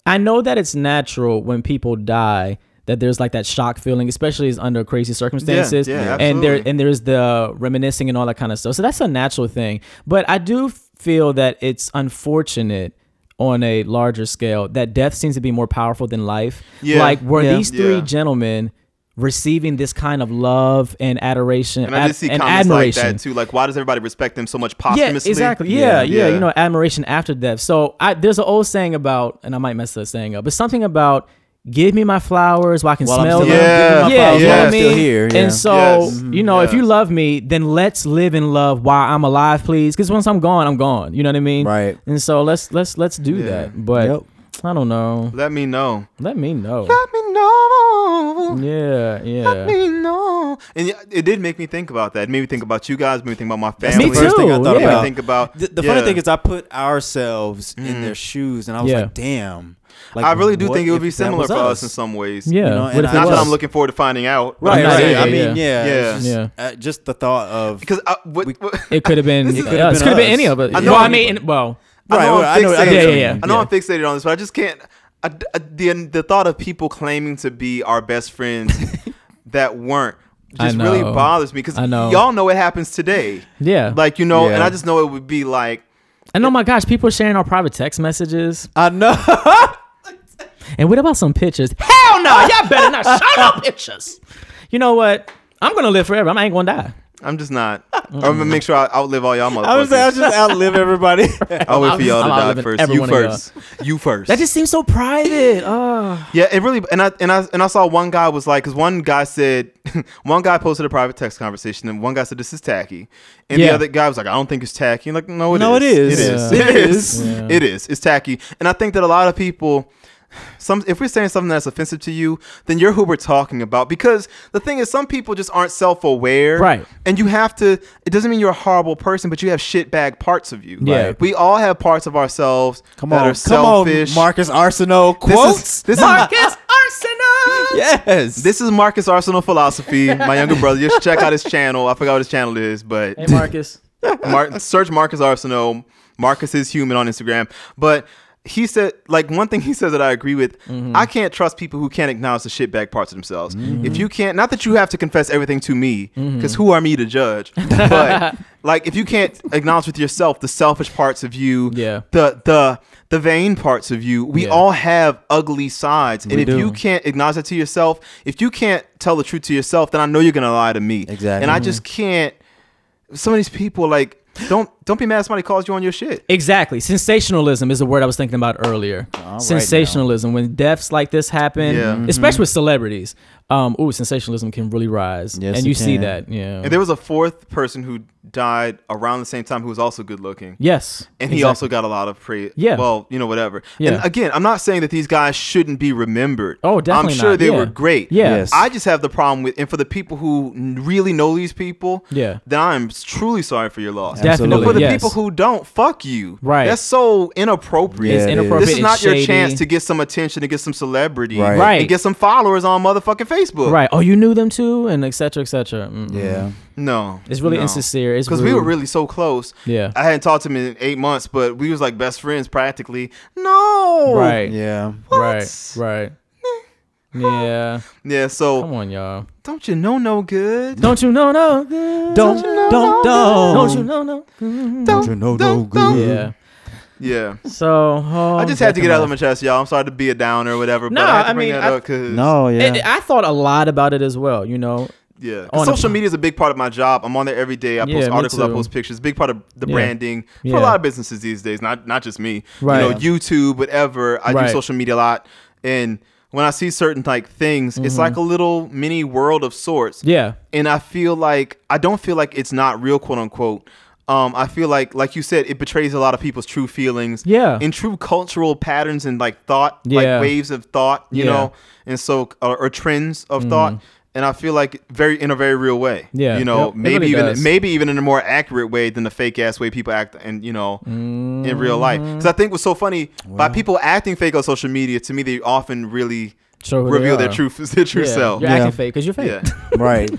I know that it's natural when people die that there's like that shock feeling, especially under crazy circumstances. yeah, and there and there's the reminiscing and all that kind of stuff. So that's a natural thing. But I do feel that it's unfortunate on a larger scale that death seems to be more powerful than life. Yeah. Like were Yeah. these three Yeah. gentlemen receiving this kind of love and adoration and I ad- just see and comments admiration? like that too. Like, why does everybody respect them so much posthumously? Yeah, exactly. Yeah, yeah, Yeah. You know, admiration after death. So I, there's an old saying about, and I might mess that saying up, but something about give me my flowers while I can While smell them. alive, give me my yeah, flowers you while I I'm still here, yeah. And so Yes. you know, if you love me, then let's live in love while I'm alive, please. Because once I'm gone, I'm gone. You know what I mean? Right. And so let's let's let's do Yeah. that. But Yep. I don't know. Let me know. Let me know. Let me know. Yeah, yeah. Let me know. And it did make me think about that. It made me think about you guys. Made me think about my family. Me the first thing I too, thought yeah. About. think about The, the funny thing is, I put ourselves in Mhm. their shoes, and I was Yeah. like, "Damn." Like, I really do think it would be similar for us in some ways. Yeah. You know, and if I- Not was? that I'm looking forward to finding out. but Right, I'm right. saying- I yeah, mean, yeah, yeah. it's just, Yeah. uh, just the thought of Because I, what, what- It could have been. This It is- could could've been been any of it. I know well, I mean, well, I know Right, I'm right, I know- yeah, yeah, yeah. I know I'm fixated on this, but I just can't. I, I- the the thought of people claiming to be our best friends that weren't just really bothers me because y'all know what happens today. yeah. Like you know, and I just know it would be like and oh my gosh, people are sharing our private text messages. I know. And what about some pictures? Hell no, y'all better not show no pictures. You know what? I'm gonna live forever. I ain't gonna die. I'm just not. I'm gonna make sure I outlive all y'all I was, I was just outlive everybody. I'll wait for y'all to I'm die outliving first. every You one of y'all. first. You first. That just seems so private. Oh. Yeah, it really and I and I and I saw one guy was like, because one guy said, one guy posted a private text conversation, and one guy said this is tacky, and the other guy was like, I don't think it's tacky. And like, no, it is. No, it is. It is. Yeah. It is. Yeah. It is. It's tacky, and I think that a lot of people. Some if we're saying something that's offensive to you, then you're who we're talking about. Because the thing is, some people just aren't self-aware, Right. And you have to. It doesn't mean you're a horrible person, but you have shitbag parts of you. Yeah. Right? we all have parts of ourselves Come that on, are come on. Marcus Arsenal This is- quotes. this is Marcus Arsenal. yes. This is Marcus Arsenal Philosophy. My younger brother. You should check out his channel. I forgot what his channel is, but Hey Marcus. Mar- search Marcus Arsenal. Marcus is human on Instagram. But he said, like one thing he says that I agree with. Mm-hmm. I can't trust people who can't acknowledge the shitbag parts of themselves. Mm-hmm. If you can't, not that you have to confess everything to me, mm-hmm. because who are me to judge? But like, if you can't acknowledge with yourself the selfish parts of you, Yeah. the the the vain parts of you, we Yeah. all have ugly sides, and if do. you can't acknowledge that to yourself, if you can't tell the truth to yourself, then I know you're gonna lie to me. Exactly. And I just can't. Some of these people like don't don't be mad if somebody calls you on your shit. Exactly. Sensationalism is the word I was thinking about earlier. right sensationalism. When deaths like this happen, Yeah. Mhm. especially with celebrities, um, ooh, sensationalism can really rise. Yes, and it you see can. that. Yeah. And there was a fourth person who died around the same time who was also good looking. yes. And he exactly. also got a lot of praise. Yeah. Well, you know, whatever. Yeah. And again, I'm not saying that these guys shouldn't be remembered. Oh, definitely I'm sure not. they Yeah. were great. Yeah. Yes. I just have the problem with, and for the people who really know these people, Yeah. then I'm truly sorry for your loss. Definitely. But for the yes. people who don't, fuck you. Right. That's so inappropriate. It's inappropriate. This is it's not your lady. chance to get some attention, to get some celebrity, Right. Right. and get some followers on motherfucking Facebook. Right. Oh, you knew them too, and etc. cetera, et cetera. Yeah. No, It's really no. insincere. It's because we were really so close. Yeah. I hadn't talked to him in eight months, but we was like best friends practically. No, Right. Yeah. Right. Right. Yeah. Yeah. So Come on, y'all. don't you know no good? Don't you know no? good? Don't, know don't, no don't. Don't you know no? good? Don't you know no good? Yeah. Yeah. So oh, I just had to get out of my. my chest, y'all. I'm sorry to be a downer or whatever, No, but I had to I bring mean, that I- up because No, yeah. And I thought a lot about it as well. You know. Yeah. Social media is a big part of my job. I'm on there every day. I Yeah, post me articles, I post pictures. Big part of the Yeah. branding for Yeah. a lot of businesses these days. Not not just me. Right. You know, YouTube, whatever. I Right. do social media a lot, and when I see certain like things, it's Mm-hmm. like a little mini world of sorts. Yeah. And I feel like I don't feel like it's not real, quote unquote. Um, I feel like, like you said, it betrays a lot of people's true feelings, Yeah. and true cultural patterns and like thought, Yeah. like waves of thought, you Yeah. know, and so or, or trends of thought. And I feel like very in a very real way. Yeah. you know, Yep. It maybe really even does. maybe even in a more accurate way than the fake ass way people act, and you know, in real life. Mm-hmm. Because I think what's so funny by people acting fake on social media, to me, they often really Show reveal their are. true their true Yeah. self. You're Yeah. acting fake because you're fake. Yeah. right.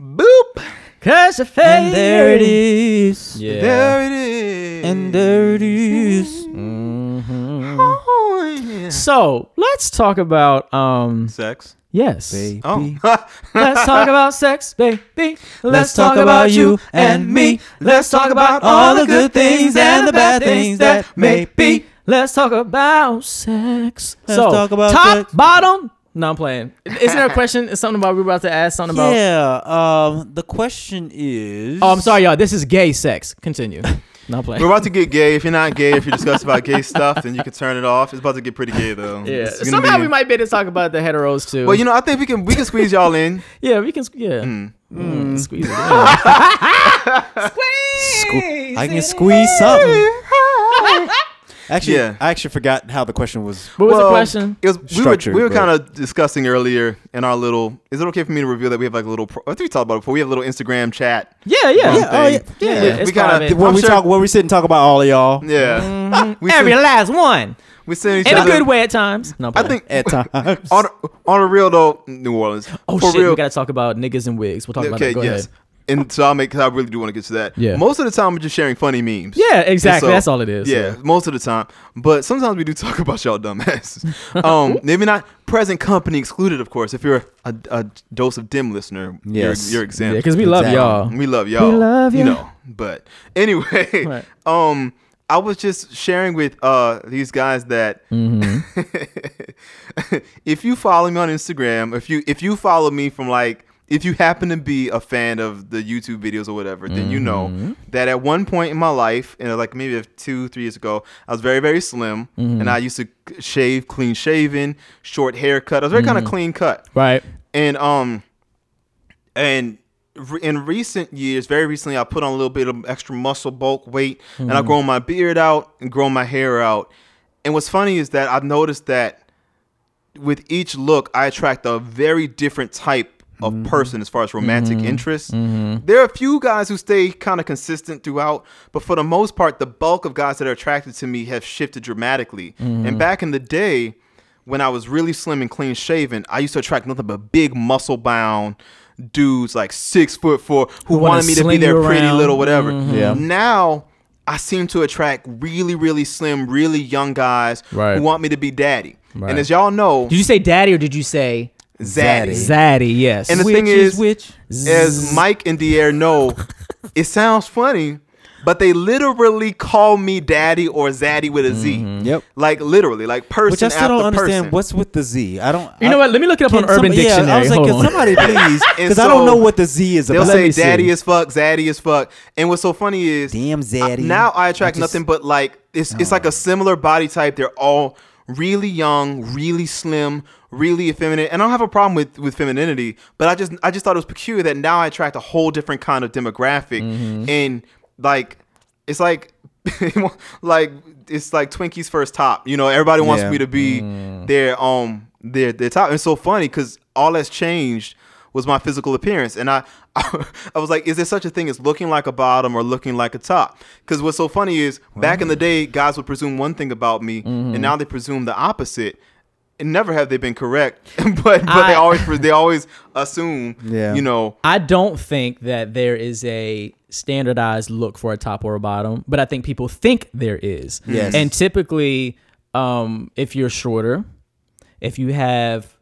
Boop. Cause you're fake. and there it is. Yeah. There it is. And there it is. Mhm. Oh, yeah. So let's talk about um. Sex. Yes. Baby. Oh. Let's talk about sex, baby. Let's talk about you and me. Let's talk about all the good things and the bad things that may be. Let's talk about sex. Let's so, talk about top, sex. bottom. No, I'm playing. Isn't there a question? Is something about we are about to ask something about? Yeah. Um. The question is. Oh, I'm sorry, y'all. This is gay sex. Continue. Not playing. We're about to get gay. If you're not gay, if you're discussing about gay stuff, then you can turn it off. It's about to get pretty gay though. Yeah. It's Somehow be- we might be able to talk about the heteros too. Well, you know, I think we can we can squeeze y'all in. yeah, we can. Yeah. Mm. Mm, squeeze it. in. Sque- I can squeeze something. Actually, Yeah. I actually forgot how the question was. What was the question? It was we were we were kind of discussing earlier in our little. Is it okay for me to reveal that we have like a little? I think we talked about it before. We have a little Instagram chat. Yeah, yeah. Yeah, oh, yeah. thing. Yeah, We- it's we kinda- private. Where I'm we sure- talk, where we sit and talk about all of y'all Yeah, mm-hmm. we Every send, last one. we send each In a good way at times. No, I think at times. on on a real though, New Orleans. Oh for shit, real. we gotta talk about niggas and wigs. We'll talk about okay, that. Go yes. ahead. And so I'll make. Cause I really do want to get to that. Yeah. Most of the time, we're just sharing funny memes. Yeah, exactly. so- That's all it is. Yeah, most of the time. But sometimes we do talk about y'all dumbasses. Um, maybe not present company excluded, of course. If you're a, a dose of DEM listener, Yes. you're, you're Yeah, exempt. because we love Exactly. y'all. we love y'all. We love you. You know. But anyway, Right. um, I was just sharing with uh these guys that Mm-hmm. if you follow me on Instagram, if you if you follow me from like if you happen to be a fan of the YouTube videos or whatever, then you know Mm-hmm. that at one point in my life, and like maybe two, three years ago, I was very, very slim, Mm-hmm. and I used to shave, clean shaven, short haircut. I was very kind of Mm-hmm. clean cut, Right. and um, and re- in recent years, very recently, I put on a little bit of extra muscle, bulk, weight, and I've grown my beard out and grown my hair out. And what's funny is that I've noticed that with each look, I attract a very different type of mm-hmm. person as far as romantic mm-hmm. interests. Mm-hmm. There are a few guys who stay kind of consistent throughout, but for the most part, the bulk of guys that are attracted to me have shifted dramatically. And back in the day, when I was really slim and clean shaven, I used to attract nothing but big muscle bound dudes like six foot four who, wanna wanted me to be their pretty little whatever. Yeah. Now I seem to attract really, really slim, really young guys Right. who want me to be daddy. Right. And as y'all know, Did you say daddy or did you say zaddy. zaddy? Yes. And the which thing is, which? as Mike and Dier know, it sounds funny, but they literally call me daddy or zaddy with a Z. Mm-hmm. Yep. Like literally, like person Which I still after don't understand. person. What's with the Z? I don't. you know what? Let me look it up on Urban some- yeah, Dictionary. I was like, Hold can on. somebody please? And Because I don't know what the Z is They'll about. Let say me see. daddy as fuck, zaddy as fuck. And what's so funny is Damn zaddy. I- now I attract I just- nothing but like it's it's like oh. a similar body type. They're all really young, really slim, really effeminate. And I don't have a problem with with femininity, but I just I just thought it was peculiar that now I attract a whole different kind of demographic. Mm-hmm. And like it's like like it's like Twinkie's first top. You know, everybody wants Yeah. me to be their um their their top. And it's so funny because all that's changed was my physical appearance, and I, I was like, is there such a thing as looking like a bottom or looking like a top? Because what's so funny is back in the day, guys would presume one thing about me, Mm-hmm. and now they presume the opposite. And never have they been correct, but but they always they always assume, Yeah. you know, I don't think that there is a standardized look for a top or a bottom, but I think people think there is. Yes. And typically, um, if you're shorter, if you have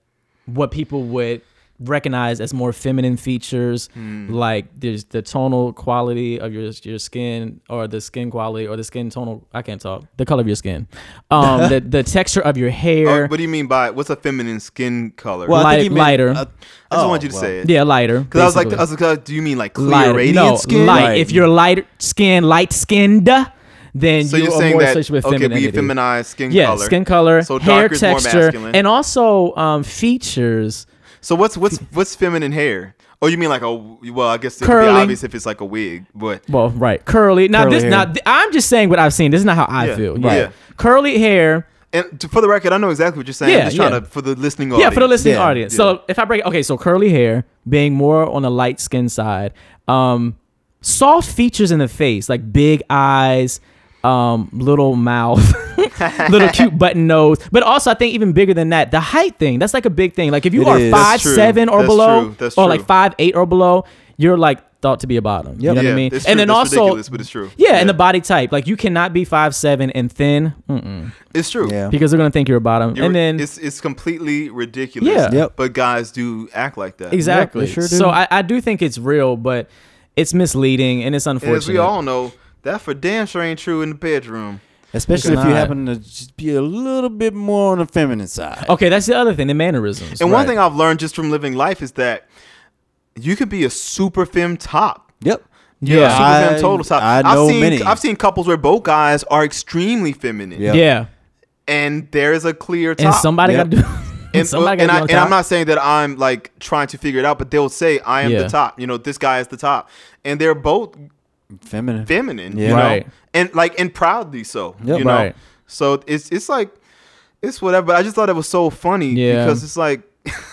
what people would recognize as more feminine features, like there's the tonal quality of your your skin, or the skin quality, or the skin tonal. I can't talk. The color of your skin, um, the the texture of your Oh, hair. what do you mean by what's a feminine skin color? Well, I Light- think he meant- lighter. uh, I just oh, want you to well. say it. yeah, lighter. Because I was like. I was like, uh, do you mean like clear, lighter. radiant no, skin? light. Right. If you're light skin, light skinned, then So you you're are saying more that associated with okay, we femininity. feminize skin yeah, color. skin color, So hair darker more texture, masculine. and also um, features. So what's what's what's feminine hair? Oh, you mean like a well? I guess it could be obvious if it's like a wig, but Well, right, curly. Now Curly this, hair. now th- I'm just saying what I've seen. This is not how I Yeah, feel. right. Yeah. Yeah. curly hair. and to, for the record, I know exactly what you're saying. Yeah, I'm just trying yeah. to for the listening audience. Yeah, for the listening Yeah, audience. yeah. So if I break, okay, so curly hair being more on the light skin side, um, soft features in the face like big eyes, um, little mouth, little cute button nose, but also I think even bigger than that, the height thing. That's like a big thing. Like if you It are is. five seven or That's below, or true. like five eight or below, you're like thought to be a bottom. You Yep. know what Yeah, I mean? it's and then That's also, ridiculous, but it's true. Yeah, Yeah. and the body type. Like you cannot be five seven and thin, mm-mm, It's true. Yeah. because they're gonna think you're a bottom. You're- and then it's it's completely ridiculous. Yeah. Yep. But guys do act like that. Exactly. they sure do. So I, I do think it's real, but it's misleading and it's And unfortunate. as we all know, that for damn sure ain't true in the bedroom. Especially if you happen to just be a little bit more on the feminine side. okay, that's the other thing, the mannerisms. And one Right. thing I've learned just from living life is that you could be a super femme top. Yep. Yeah. super I, femme total top. I have know seen many. I've seen couples where both guys are extremely feminine. Yeah. yeah. And there is a clear top. And somebody Yep. got to do. and, uh, somebody and, got I, to be and on I'm not saying that I'm like trying to figure it out, but they'll say I am Yeah. the top. You know, this guy is the top, and they're both feminine. feminine. Yeah. You know? Right. and like and proudly so. Yep. You know, Right. so it's it's like it's whatever. But I just thought it was so funny Yeah. because it's like.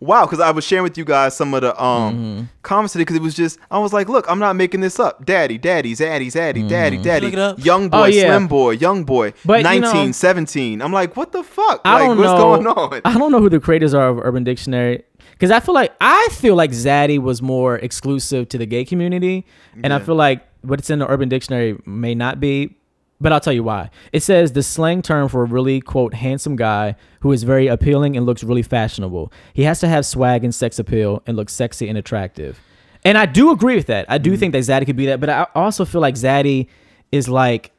wow, because I was sharing with you guys some of the um Mm-hmm. comments today because it was just I was like, look, I'm not making this up. Daddy, daddy, zaddy, zaddy, daddy, daddy, Look it up. young boy, Mm-hmm. Oh, yeah. slim boy, young boy, But, you 19, know- 17. I'm like, what the fuck? I like, don't what's know. going on? I don't know who the creators are of Urban Dictionary because I feel like I feel like Zaddy was more exclusive to the gay community, and I feel like what's in the Urban Dictionary may not be. But I'll tell you why. It says the slang term for a really quote handsome guy who is very appealing and looks really fashionable. He has to have swag and sex appeal and look sexy and attractive. And I do agree with that. I do mm-hmm. think that Zaddy could be that, but I also feel like Zaddy is like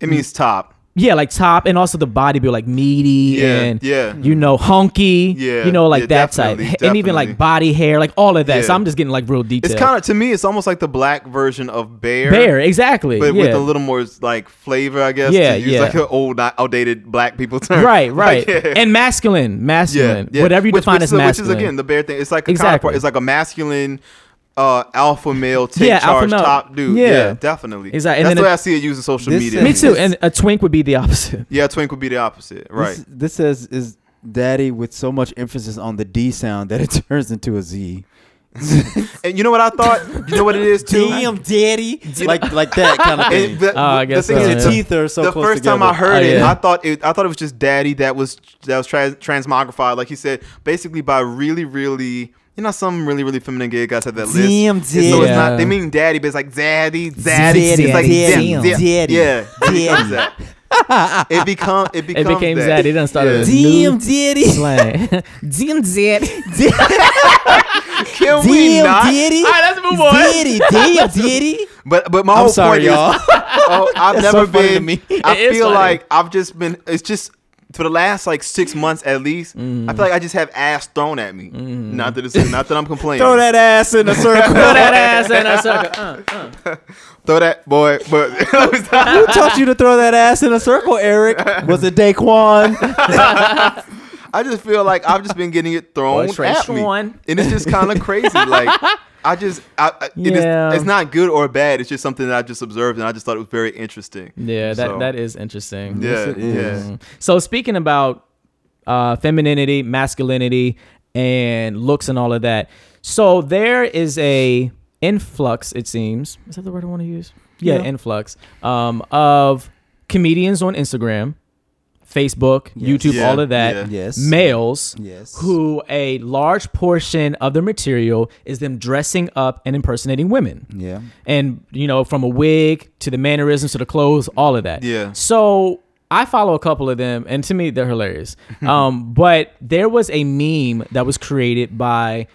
It means top. Yeah, like top and also the body build, like meaty Yeah, and yeah. you know, hunky. Yeah, You know, like yeah, that type. definitely, And even like body hair, like all of that. So I'm just getting like real detail. It's kind of to me, it's almost like the black version of bear. Bear, exactly. But yeah. with a little more like flavor, I guess. Yeah, yeah. like an old, outdated black people term. Right, Like, right. yeah. And masculine, yeah, masculine. yeah. Whatever you which, define which as masculine. Which is again the bear thing. It's like a Exactly. counterpart. It's like a masculine, uh, alpha male take Yeah, alpha charge male. top dude. Yeah. Yeah, definitely. Exactly. And That's then the way it- I see it using social media. is- Me too. And a twink would be the opposite. yeah, twink would be the opposite. Right. This, this says is daddy with so much emphasis on the D sound that it turns into a Z. and you know what I thought? You know what it is too. daddy. Like like that kind of thing. The, Oh, I the thing so, is, yeah. The- teeth are so the close first time. I heard Oh, it, yeah. I thought it, I thought it was just daddy that was that was trans, transmogrified, like he said, basically by really, really. You know, some really, really feminine gay guys have that list. Damn, And So it's not. They mean daddy, but it's like zaddy, zaddy. Daddy, it's like daddy, zam, zam. daddy, Yeah, daddy. daddy. it become. It It becomes. became that. Zaddy. It done started Yeah. a new daddy. slang. Damn Zaddy. Can we not? daddy. All right, let's move on. Daddy, damn, daddy. But but my I'm whole sorry, point y'all. is, oh, I've That's never so funny to been. me. I It is feel funny. like I've just been. It's just for the last like six months at least. Mm-hmm. I feel like I just have ass thrown at me. Not that it's not that I'm complaining. Throw that ass in a circle. Throw that ass in a circle. Uh, uh. Throw that boy. But Who taught you to throw that ass in a circle, Eric? Was it Daquan? I just feel like I've just been getting it thrown Boy, at me, Swan. and it's just kind of crazy. Like I just, I, I, it is, Yeah. it's not good or bad. It's just something that I just observed, and I just thought it was very interesting. Yeah, that, So, that is interesting. Yeah, Yes, is. yeah. So speaking about uh, femininity, masculinity, and looks and all of that. So there is a influx, it seems. Is that the word I want to use? Yeah, Yeah. influx um, of comedians on Instagram, Facebook, Yes. YouTube, Yeah, all of that. yeah. Yes. Males Yes. who a large portion of their material is them dressing up and impersonating women Yeah. and you know from a wig to the mannerisms to the clothes all of that Yeah. so i follow a couple of them and to me they're hilarious um but there was a meme that was created by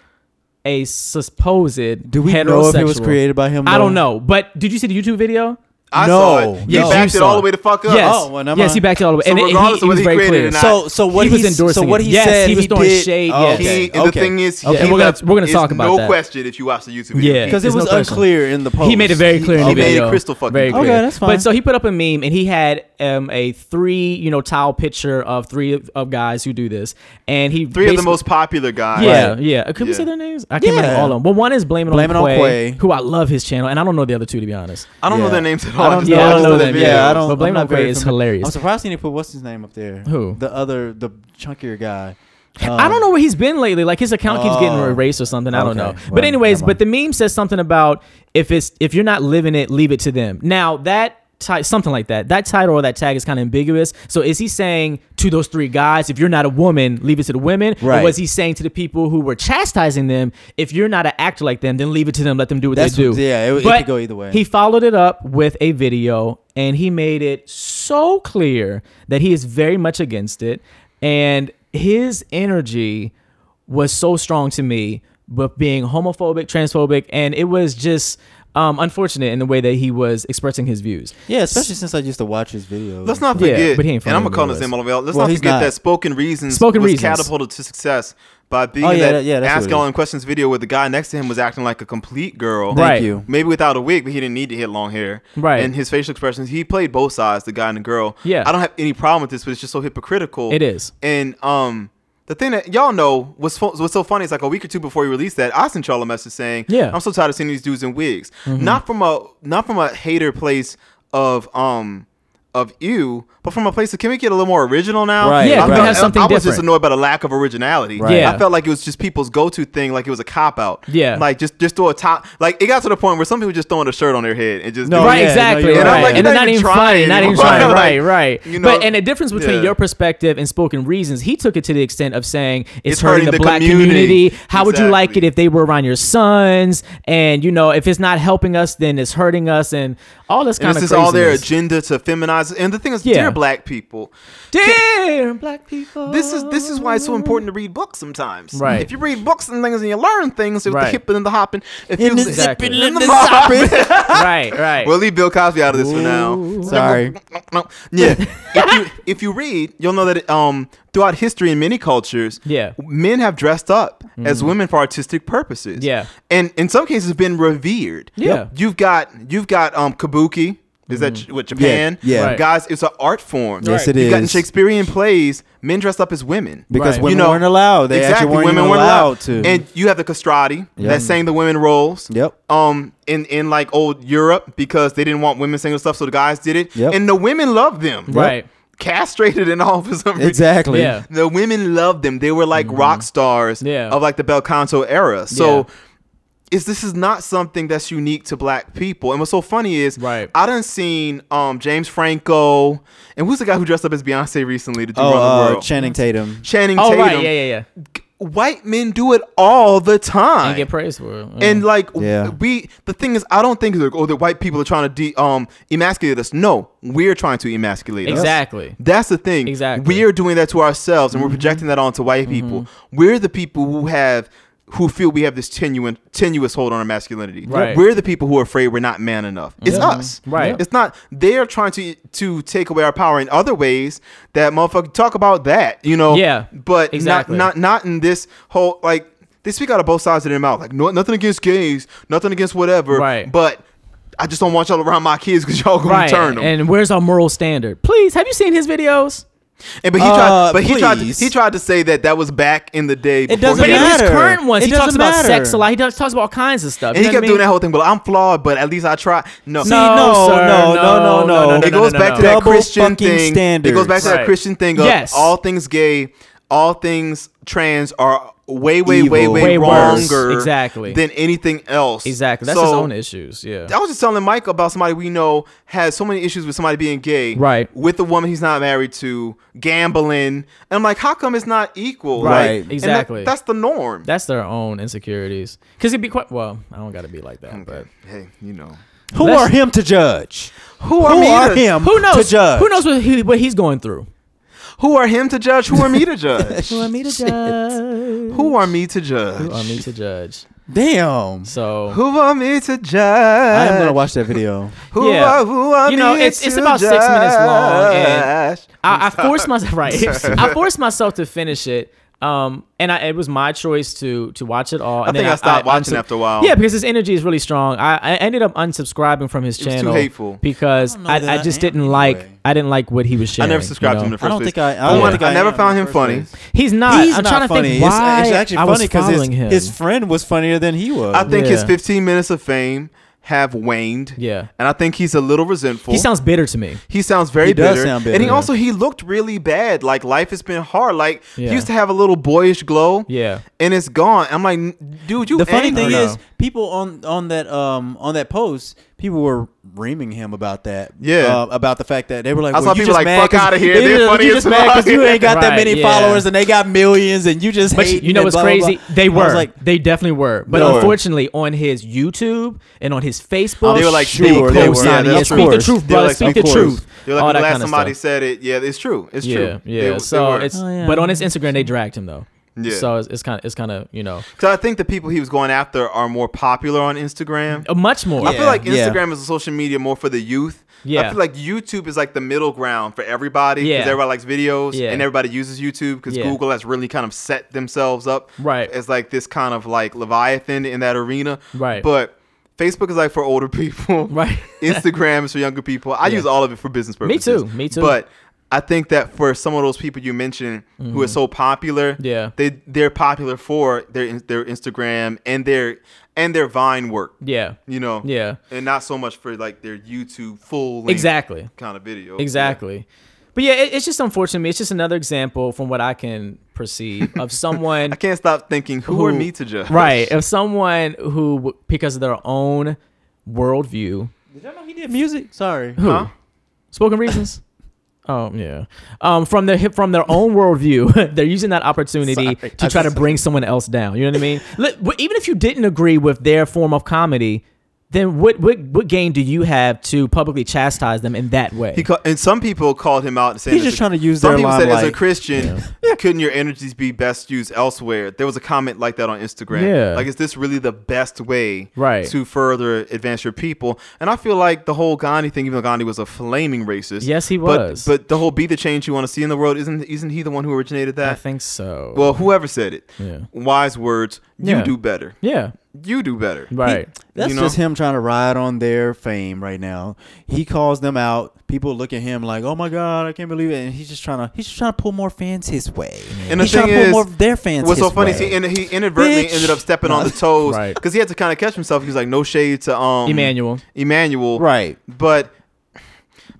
a supposed Do we know if it was created by him? i don't know but did you see the youtube video I No, saw it. He backed You it all saw the way it. to fuck up. yes Oh, well, yes mind. he backed it all the way So and, it- he, regardless he of was whether he very created clear it or not, So so what he was endorsing so what it. he Yes, said he was throwing did, shade, Oh, yes. okay. He, and the thing is, Okay. he And we're gonna- we're gonna talk about it. no that. question if you watch the YouTube video. Yeah. because it was no question. unclear in the post. He made it very clear in the He made it crystal fucking very clear. clear. Okay, that's fine. But so he put up a meme and he had um, a three, you know, tile picture of three of, of guys who do this, and he Three of the most popular guys. Yeah, Right. yeah. Could we say their names? I can't remember all of them. Well, one is blaming Blame on on Kway, Kway. who I love his channel, and I don't know the other two to be honest. I don't know their names at all. I don't just yeah, know. I I don't know them. videos. Yeah, I don't. But Blame I'm It not on Kway is hilarious. I'm surprised he didn't put what's his name up there. Who? The other, the chunkier guy. I don't know where he's been lately. Like his account keeps getting Oh. erased or something. I don't Okay. know. Well, but anyways, but the meme says something about if it's if you're not living it, leave it to them. Now that something like that. That title or that tag is kind of ambiguous. So is he saying to those three guys, if you're not a woman, leave it to the women, or Right. was he saying to the people who were chastising them, if you're not an actor like them, then leave it to them, let them do what That's they do. yeah, it- it But could go either way. He followed it up with a video, and he made it so clear that he is very much against it, and his energy was so strong to me but being homophobic, transphobic, and it was just um, unfortunate in the way that he was expressing his views. Yeah, especially since I used to watch his videos. Let's not Yeah, forget, but he ain't and I'm gonna call his Louis. name all the way out. Let's Well, not forget not. that Spoken Reasons Spoken was Reasons. catapulted to success by being Oh, in yeah, that that- yeah, Ask All is. in Questions video where the guy next to him was acting like a complete girl. Thank Right. you. Maybe without a wig, but he didn't need to hit long hair. Right. And his facial expressions, he played both sides, the guy and the girl. Yeah. I don't have any problem with this, but it's just so hypocritical. It is. And um, the thing that y'all know what's fu- what's so funny is like a week or two before he released that, I sent y'all a message saying, Yeah. Mm-hmm. I'm so tired of seeing these dudes in wigs." Not from a not from a hater place of um of you, but from a place of can we get a little more original now? Right, Yeah, I, felt- have something I was just annoyed by the lack of originality. Right. Yeah. I felt like it was just people's go-to thing, like it was a cop out. Yeah. like just just throw a top. Like it got to the point where some people just throwing a shirt on their head and just No, right, it. no, exactly. you're right. right. And I'm like, and they're not not even trying not even trying. Like, right, right. you know, but and the difference between yeah. your perspective and spoken reasons, he took it to the extent of saying it's, It's hurting, hurting the, the black community. community. How would you like it if they were around your sons? And you know, if it's not helping us, then it's hurting us, and all this And kind this is all their agenda to feminize. And the thing is, Yeah. dear black people, Dear black people. this is this is why it's so important to read books sometimes. Right. If you read books and things and you learn things, with Right. the hipping and the hopping, if In you the Exactly. zipping, in in the the mopping. right, right. We'll leave Bill Cosby out of this for now. Sorry. Yeah. if you if you read, you'll know that um throughout history in many cultures, Yeah. men have dressed up as women for artistic purposes. Yeah. And in some cases been revered. Yeah. You've got you've got um kabuki. Is that J- what Japan? Yeah, Right. Guys, it's an art form. Yes, it You've got in. Shakespearean plays, men dressed up as women. Because Right. women You know, weren't allowed. They exactly, weren't women weren't allowed to. And you have the castrati Yep. that sang the women roles. Yep. Um, in in like old Europe because they didn't want women singing stuff, so the guys did it. Yep. And the women loved them. Right. Castrated and all for some reason. exactly. Yeah. The women loved them. They were like rock stars Yeah. of like the bel canto era. So. Yeah. Is this is not something that's unique to black people, and what's so funny is Right. I done seen um James Franco, and who's the guy who dressed up as Beyonce recently to do Oh, Run the uh, World? Channing Tatum. Channing Oh, Tatum. right. Yeah, yeah, yeah. White men do it all the time. And get praised for it. And like Yeah. we, the thing is, I don't think like, oh, the white people are trying to de- um emasculate us. No, we're trying to emasculate us. exactly. That's the thing. Exactly. Mm-hmm. We are doing that to ourselves, and we're projecting that onto white people. We're the people who have. Who feel we have this tenuous, tenuous hold on our masculinity? Right. We're the people who are afraid we're not man enough. It's Yeah. us. Mm-hmm. Right. It's not. They are trying to to take away our power in other ways. That motherfucker talk about that. You know. Yeah. But Exactly. not not not in this whole like they speak out of both sides of their mouth. Like no, nothing against gays, nothing against whatever. Right. But I just don't want y'all around my kids because y'all gonna Right. turn them. And where's our moral standard? Please, have you seen his videos? And but he Uh, tried, but he tried, to, please. he tried to say that that was back in the day. before doesn't But he in his matter. current ones, It he talks doesn't about matter. sex a lot. He does, talks about all kinds of stuff. And he You know kept what I doing mean? that whole thing. Well, I'm flawed, but at least I try. No, See, no, sir, no, no, no, no. it goes no, back no. to that Double Christian fucking thing. standards. It goes back to that Right. Christian thing of Yes. all things gay, all things trans are way, way, way, Evil. way, Way worse. wronger Exactly. than anything else. Exactly. That's So, his own issues. Yeah. I was just telling Mike about somebody we know has so many issues with somebody being gay, Right. With a woman he's not married to, gambling, and I'm like, how come it's not equal? Right. Like, Exactly. that- that's the norm. That's their own insecurities. Because it'd be quite well. I don't got to be like that, but hey, you know, Who Let's- are him to judge? who are Who are him who knows? to judge? Who knows what, he, what he's going through? Who are him to judge? Who are me to judge? Who are me to judge? who are me to judge? Who are me to judge? Damn. So Who are me to judge? I am gonna watch that video. Who Yeah. are, who are You know, me it's- it's to about six minutes long, and? I, I forced myself right. I forced myself to finish it. Um, and I, it was my choice to to watch it all. I And think then I stopped watching unsub- after a while. Yeah, because his energy is really strong. I, I ended up unsubscribing from his It was too channel hateful. because I I, I I just didn't like. I didn't like what he was sharing. I never subscribed you to him in the first I don't place. think I. I don't one, think I I never found him funny. place. He's not. He's I'm not trying to funny. think why it's, it's actually I was funny because following his, him. his friend was funnier than he was. I think his 15 minutes of fame have waned. Yeah. And I think he's a little resentful. he sounds bitter to me. He sounds very He does bitter. sound And he bitter. also he looked really bad. Like life has been hard. Like Yeah. he used to have a little boyish glow. Yeah. And it's gone. I'm like, dude, you the funny angry. thing is, people on on that um on that post, people were reaming him about that. Yeah. uh, about the fact that they were like, I well, saw you people just like, mad "Fuck 'cause- outta here, they they're funny you just mad because you ain't got that Right, many yeah. followers and they got millions and you just But hate. you know what's blah, blah, crazy? blah. They were. like, they definitely were. But They were. unfortunately, on his YouTube and on his Facebook, They were like, sure, speak they were. close, co-signing yeah, Speak the truth, They're brother. like, Speak the course. truth. They're like, All that glad kind of somebody said it. Yeah, it's true. It's true. yeah. They were- so it's Oh, but on his Instagram they dragged him though. Yeah. So it's, it's kind of it's kind of you know Because I think the people he was going after are more popular on Instagram. uh, much more. I feel Yeah, like yeah. Instagram is a social media more for the youth. Yeah. I feel like YouTube is like the middle ground for everybody because Yeah. everybody likes videos Yeah. and everybody uses YouTube because Yeah. Google has really kind of set themselves up Right. as like this kind of like Leviathan in that arena. Right. But Facebook is like for older people. Right. Instagram is for younger people. I Yeah. use all of it for business purposes. Me purposes. too, me too. But I think that for some of those people you mentioned who are so popular, Mm-hmm. Yeah. they they're popular for their their Instagram and their and their Vine work. yeah. You know, Yeah. and not so much for like their YouTube full Exactly. kind of video. Exactly. But yeah, it, it's just unfortunate. to me. It's just another example from what I can perceive of someone I can't stop thinking, who, are me to judge? right of someone who because of their own worldview Did y'all know he did music? Sorry. who Huh? spoken reasons oh yeah. Um from their from their own worldview they're using that opportunity Sorry. to try to bring someone else down. You know what i mean? Even if you didn't agree with their form of comedy then what what what gain do you have to publicly chastise them in that way He ca- and some people called him out and saying He's just a- trying to use Some their people said, as a limelight. Christian, couldn't your energies be best used elsewhere? There was a comment like that on Instagram. Yeah. Like, is this really the best way Right. to further advance your people? And I feel like the whole Gandhi thing, even though Gandhi was a flaming racist, Yes, he was. But, the whole "be the change you want to see in the world" isn't isn't he the one who originated that? i think so well, whoever said it, Yeah. wise words. You Yeah. do better. yeah You do better. right That's You know? just him trying to ride on their fame right now. He calls them out. People look at him like, "Oh my god, I can't believe it!" And he's just trying to he's just trying to pull more fans his way. And the he's trying thing to pull is, more of their fans. What's so funny way. is he, in, he inadvertently Bitch. ended up stepping on the toes Right. because he had to kind of catch himself. He was like, "No shade to um emmanuel Emmanuel, right? But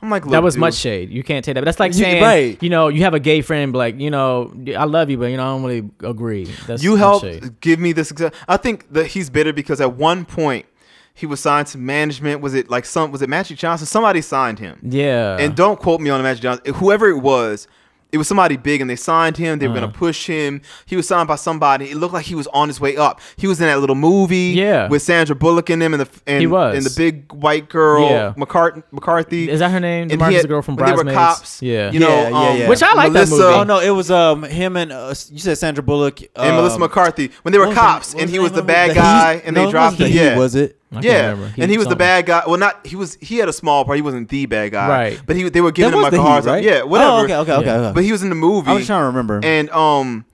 I'm like, that was dude, much shade. You can't take that. But that's like You- saying, right. you know, you have a gay friend, like, you know, I love you, but you know, I don't really agree. That's You helped give me this. I think that he's bitter because at one point he was signed to management. Was it like some? Was it Magic Johnson? Somebody signed him. Yeah. And don't quote me on the Magic Johnson. Whoever it was, it was somebody big, and they signed him. They were Uh-huh. gonna push him. He was signed by somebody. It looked like he was on his way up. He was in that little movie, Yeah. with Sandra Bullock in him, and the and, He was. and the big white girl, Yeah. McCart- McCarthy. Is that her name? And Marcus he had- the girl from when they were cops, Yeah. you know, Yeah, yeah, um, yeah. Which I like that Melissa- movie. Oh no, it was um him and uh, you said Sandra Bullock and um, Melissa McCarthy when they were what the- cops, and he was the bad it? guy, Heat? and No, they dropped wasn't him. Heat, Yeah, was it? I yeah, remember. and he was the bad guy. Well, not he was. He had a small part. He wasn't the bad guy, Right. But he they were giving That him was like the a hard Heat, time. right? Yeah, whatever. Oh, okay, okay, okay. Yeah. okay. But he was in the movie. I was trying to remember. and um,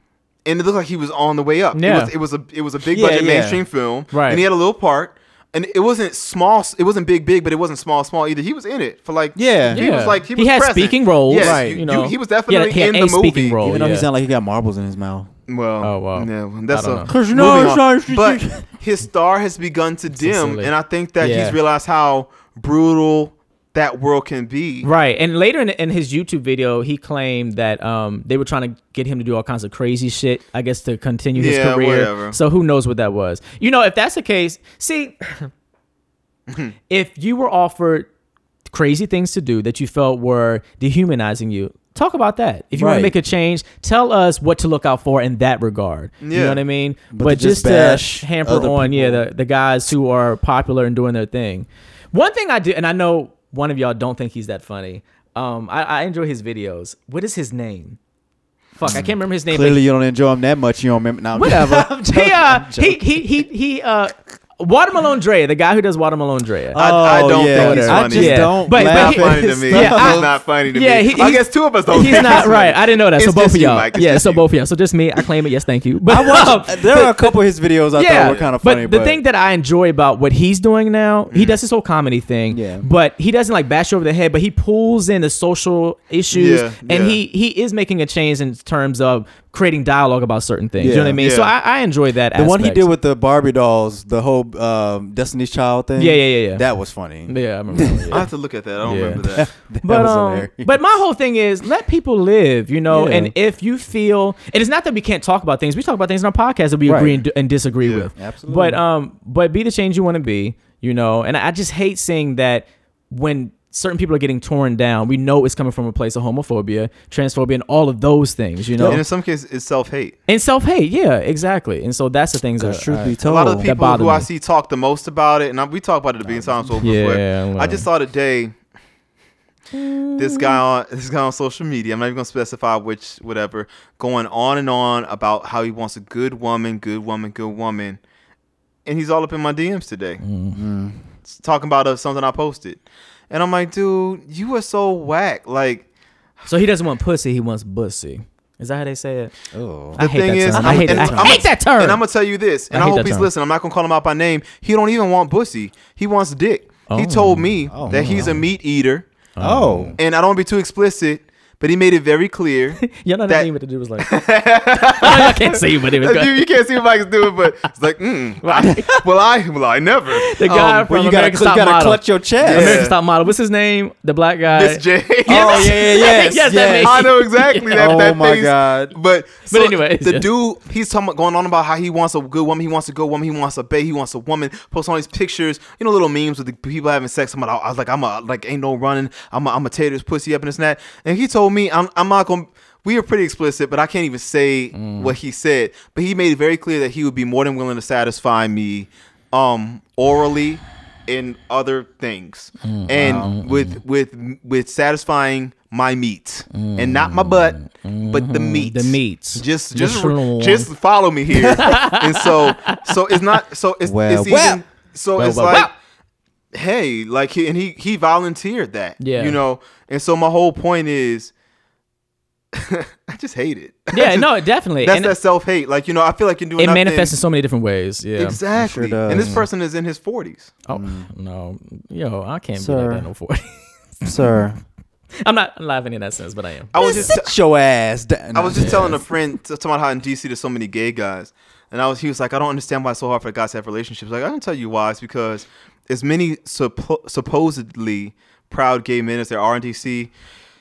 and it looked like he was on the way up. Yeah. it was, it was a it was a big Yeah, budget yeah. mainstream film, Right. And he had a little part. And it wasn't small. It wasn't big, big, but it wasn't small, small either. He was in it for like, Yeah. He Yeah. was like, he, He was had present. speaking roles, Yes, right, you- you know. he was He had- definitely he had in a the movie. speaking role. Even though yeah. he sounded like he got marbles in his mouth. Well, Oh, wow. yeah, that's I don't a know. 'Cause you know on. But his star has begun to dim, and I think that Yeah. he's realized how brutal that world can be. Right. And later in, in his YouTube video, he claimed that um, they were trying to get him to do all kinds of crazy shit, I guess, to continue his Yeah, career. whatever. So who knows what that was? You know, if that's the case, see, if you were offered crazy things to do that you felt were dehumanizing you, talk about that. If you want to make a change, tell us what to look out for in that regard. You Yeah. know what I mean? But to just just, bash to hamper other on, yeah, the, the guys who are popular and doing their thing. One thing I do, and I know one of y'all don't think he's that funny. Um, I, I enjoy his videos. What is his name? Fuck, I can't remember his name. but Clearly, you don't enjoy him that much. You don't remember. Now, Whatever. he, uh, he, he, he, he, uh, Watermelon Dre, the guy who does Watermelon Dre. I- I oh, don't think he's I just Yeah. don't But- but laugh he- funny to me. Yeah, I- he's not funny to yeah, me. he- I guess two of us don't. He's think not funny. right. I didn't know that. So both of you, y'all. Mike. Yeah, so you. both of y'all. So just me. I claim it. Yes, thank you. But I watched, um, there are a couple of his videos I thought were kind of funny. But the thing that I enjoy about what he's doing now, he does mm. this whole comedy thing. Yeah. But he doesn't like bash you over the head, but he pulls in the social issues, Yeah, and yeah. he he is making a change in terms of creating dialogue about certain things. You know what I mean? So I, I enjoy that. the one he did with the Barbie dolls, the whole um, Destiny's Child thing. Yeah, yeah, yeah, yeah. That was funny. Yeah, I remember. that yeah. I have to look at that. I don't Yeah. remember that. That But was um, but my whole thing is let people live, you know. Yeah. And if you feel, and it's not that we can't talk about things. We talk about things in our podcast that we Right. agree and, and disagree Yeah. with. Absolutely. But um, but be the change you want to be, you know. And I just hate seeing that when certain people are getting torn down, we know it's coming from a place of homophobia, transphobia, and all of those things, you know. And in some cases, it's self hate. And self hate, yeah, exactly. And so that's the things that Because truth I- be A lot of the people bother who I see talk the most about it, and I, we talk about it at the being times so Yeah, well. I just saw today this guy on this guy on social media. I'm not even gonna specify which whatever, going on and on about how he wants a good woman, good woman, good woman, and he's all up in my DMs today, Mm-hmm. Talking about uh, something I posted, and I'm like, dude, you are so whack. Like so he doesn't want pussy, he wants bussy. Is that how they say it? oh. I The hate thing that is, term. I'm- hate, and I I'm- hate that term. And I'm gonna tell you this, and I I, hope he's term. listening. I'm not gonna call him out by name. He don't even want pussy. He wants dick. Oh. He told me Oh, that he's a meat eater, Oh. and I don't wanna be too explicit, but he made it very clear. Y'all know that- that, what the dude was like. I can't see, but it was you, good. you can't see what Mike's doing, but it's like, mm, I- well, I, well, I never. The guy Um, from Well, you gotta, American you Top gotta Model. clutch your chest. Yeah. American Top Model. What's his name? The black guy. Miss J. Oh yeah, yeah, yes, Yes, yes. makes- I know exactly that. Oh that my face. God. But so anyways, the yeah. dude, he's talking going on about how he wants a good woman, he wants a good woman, he wants a bae, he wants a woman. Post all these pictures, you know, little memes with the people having sex. I'm like, I was like, I'm a like, ain't no running. I'm a, I'm a tear this pussy up and this and that. And he told me, I'm I'm not gonna. We are pretty explicit, but I can't even say Mm. what he said. But he made it very clear that he would be more than willing to satisfy me, um, orally, and other things, Mm. and with with with satisfying my meat and not my butt, but the meat. Mm. The meats. Just The just just follow me here. and so so it's not so it's, Well, it's well. even so Well, it's like hey, like he and he he volunteered that. Yeah. You know, and so my whole point is I just hate it. Yeah, no, definitely. That's and that self hate. Like, you know, I feel like you're doing it nothing- manifests in so many different ways. Yeah. Exactly. Sure and this person is in his forties. Oh no, yo, I can't be Sir. like that no forty. Sir. I'm not laughing in that sense, but I am. I was just Sit your ass down. I was just telling a friend t- talking about how in DC there's so many gay guys, and I was he was like, I don't understand why it's so hard for guys to have relationships. Like I can tell you why. It's because as many suppo- supposedly proud gay men as there are in DC,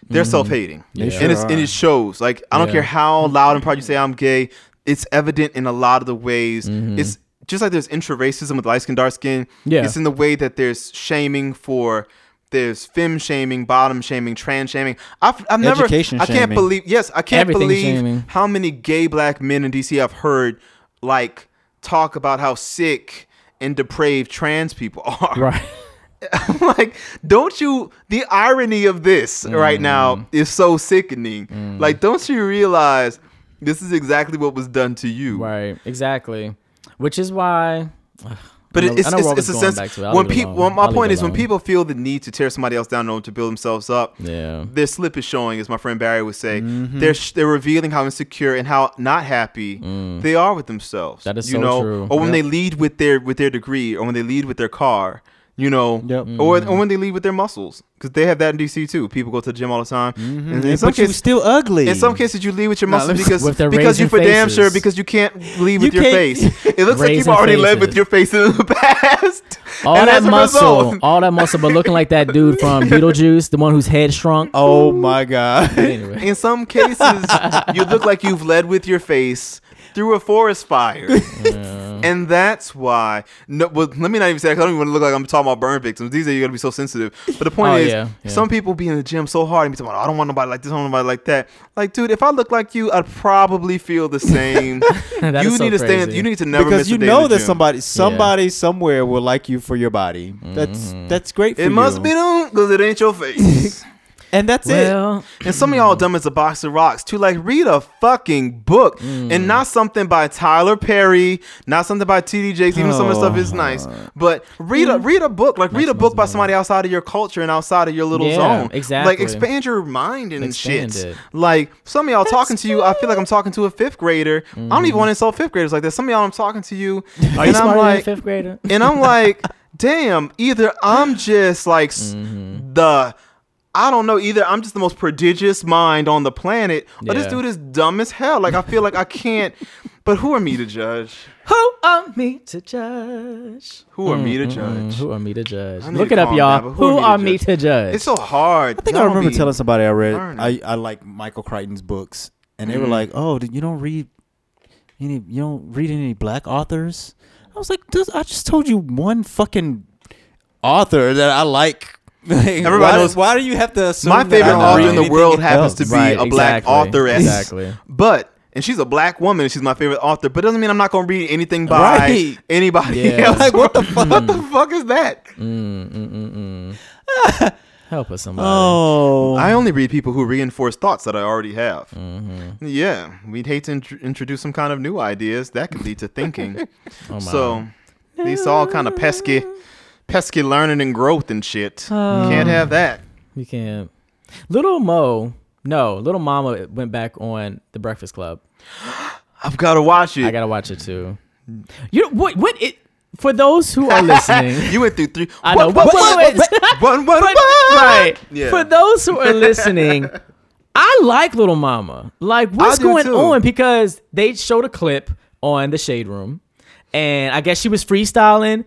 they're self-hating, They and sure it's and it shows. Like I don't Yeah. care how loud and proud you say I'm gay, it's evident in a lot of the ways. Mm-hmm. It's just like there's intra-racism with light skin, dark skin. Yeah. it's in the way that there's shaming for. There's fem shaming, bottom shaming, trans shaming. I've, I've never, Education I can't shaming. believe. Yes, I can't Everything believe shaming. how many gay black men in DC I've heard like talk about how sick and depraved trans people are. Right. I'm like, don't you? The irony of this right now is so sickening. Like, don't you realize this is exactly what was done to you? Right. Exactly. Which is why. But know- it's, it's, it's a sense. When people. Well, my I'll point is when people feel the need to tear somebody else down in order to build themselves up. Yeah. their slip is showing, as my friend Barry would say. Mm-hmm. They're sh- they're revealing how insecure and how not happy they are with themselves. Mm. That is you so know, true. or when Yep. they lead with their with their degree, or when they lead with their car. You know, Yep. or or mm-hmm. when they leave with their muscles, because they have that in DC too. People go to the gym all the time, mm-hmm. and in some but you cases, still ugly. in some cases, you leave with your muscles let me- because With their because you for raisin damn sure because you can't leave with You your face. It looks like you've Raisin already led with your face in the past. All And that muscle, result- all that muscle, but looking like that dude from Beetlejuice, the one whose head shrunk. Oh my god. Anyway, In some cases, you look like you've led with your face through a forest fire. Mm-hmm. and that's why. No, well, let me not even say. 'cause I don't even want to look like I'm talking about burn victims. These days, you got to be so sensitive. But the point Oh, is, yeah, yeah. some people be in the gym so hard and be talking, about, I don't want nobody like this, I don't want nobody like that. Like, dude, if I look like you, I'd probably feel the same. That you is so need to stand. crazy. You need to never because miss a you day know that gym. somebody somebody somewhere will like you for your body. That's mm-hmm. that's great for It you. must be them because it ain't your face. And that's it. And some of y'all dumb as a box of rocks too. Like read a fucking book Mm. and not something by Tyler Perry, not something by T.D. Jakes. Even some of the stuff is nice, but read Mm. a read a book. Like read a book by somebody outside of your culture and outside of your little Yeah, zone. exactly. Like expand your mind and Expand shit. it. Like some of y'all talking to you, I feel like I'm talking to a fifth grader. I don't even want to insult fifth graders like that. Some of y'all I'm talking to you, are you and I'm smarter than a like, fifth grader? and I'm like, damn, either I'm just like Mm-hmm. the I don't know, either I'm just the most prodigious mind on the planet, or this dude is dumb as hell. Like I feel like I can't but who are me to judge? Who are me to judge? Who are me to Mm, judge? Who are me to judge? I need Look to it up, y'all. down, but Who, are me to judge? It's so hard. I think I remember telling somebody I read. I, I like Michael Crichton's books, and they were Mhm. like, "Oh, did- you don't read any? You don't read any black authors?" I was like, "Dude, "I just told you one fucking author that I like." Everybody why, knows- Why do you have to assume My favorite author in the world happens to be Right, a black exactly, authoress. Exactly. But and she's a black woman and she's my favorite author, but it doesn't mean I'm not gonna read anything by Right. anybody Yeah. else. Like, what the fuck? what the fuck is that? Mm, mm, mm, mm. Help us, somebody. Oh, I only read people who reinforce thoughts that I already have. Mm-hmm. Yeah, we'd hate to int- introduce some kind of new ideas that could lead to thinking. Oh, so these are all kind of pesky, pesky learning and growth and shit. You can't have that. You can't. Little Mo, no, Lil Mama went back on The Breakfast Club. I've got to watch it. I gotta watch it too. You know, what? What it? For those who are listening, you went through three. I know. What, what, what, one, one, one. right. Yeah. For those who are listening, I like Lil Mama. Like, what's going too. on? Because they showed a clip on the Shade Room, and I guess she was freestyling.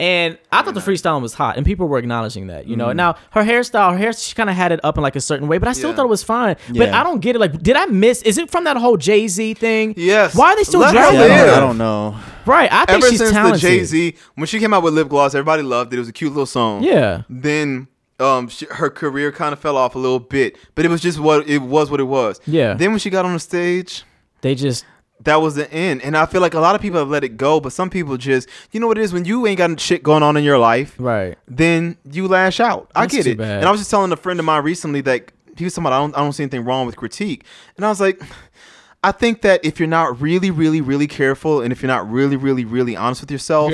And I thought the freestyling was hot, and people were acknowledging that. You know, now her hairstyle, her hair, she kind of had it up in like a certain way, but I still Yeah. thought it was fine. But I don't get it. Like, did I miss? Is it from that whole Jay Z thing? Yes. Why are they still Let her dragging I don't, I don't know. Right. I think Ever she's since talented. the Jay Z, when she came out with lip gloss, everybody loved it. It was a cute little song. Yeah. Then um, she, her career kind of fell off a little bit, but it was just what it was. What it was. Yeah. Then when she got on the stage, They just that was the end. And I feel like a lot of people have let it go, but some people just, you know what it is when you ain't got shit going on in your life, right. then you lash out. I get it. bad. And I was just telling a friend of mine recently that he was talking about I don't I don't see anything wrong with critique. And I was like, I think that if you're not really, really, really careful and if you're not really, really, really honest with yourself,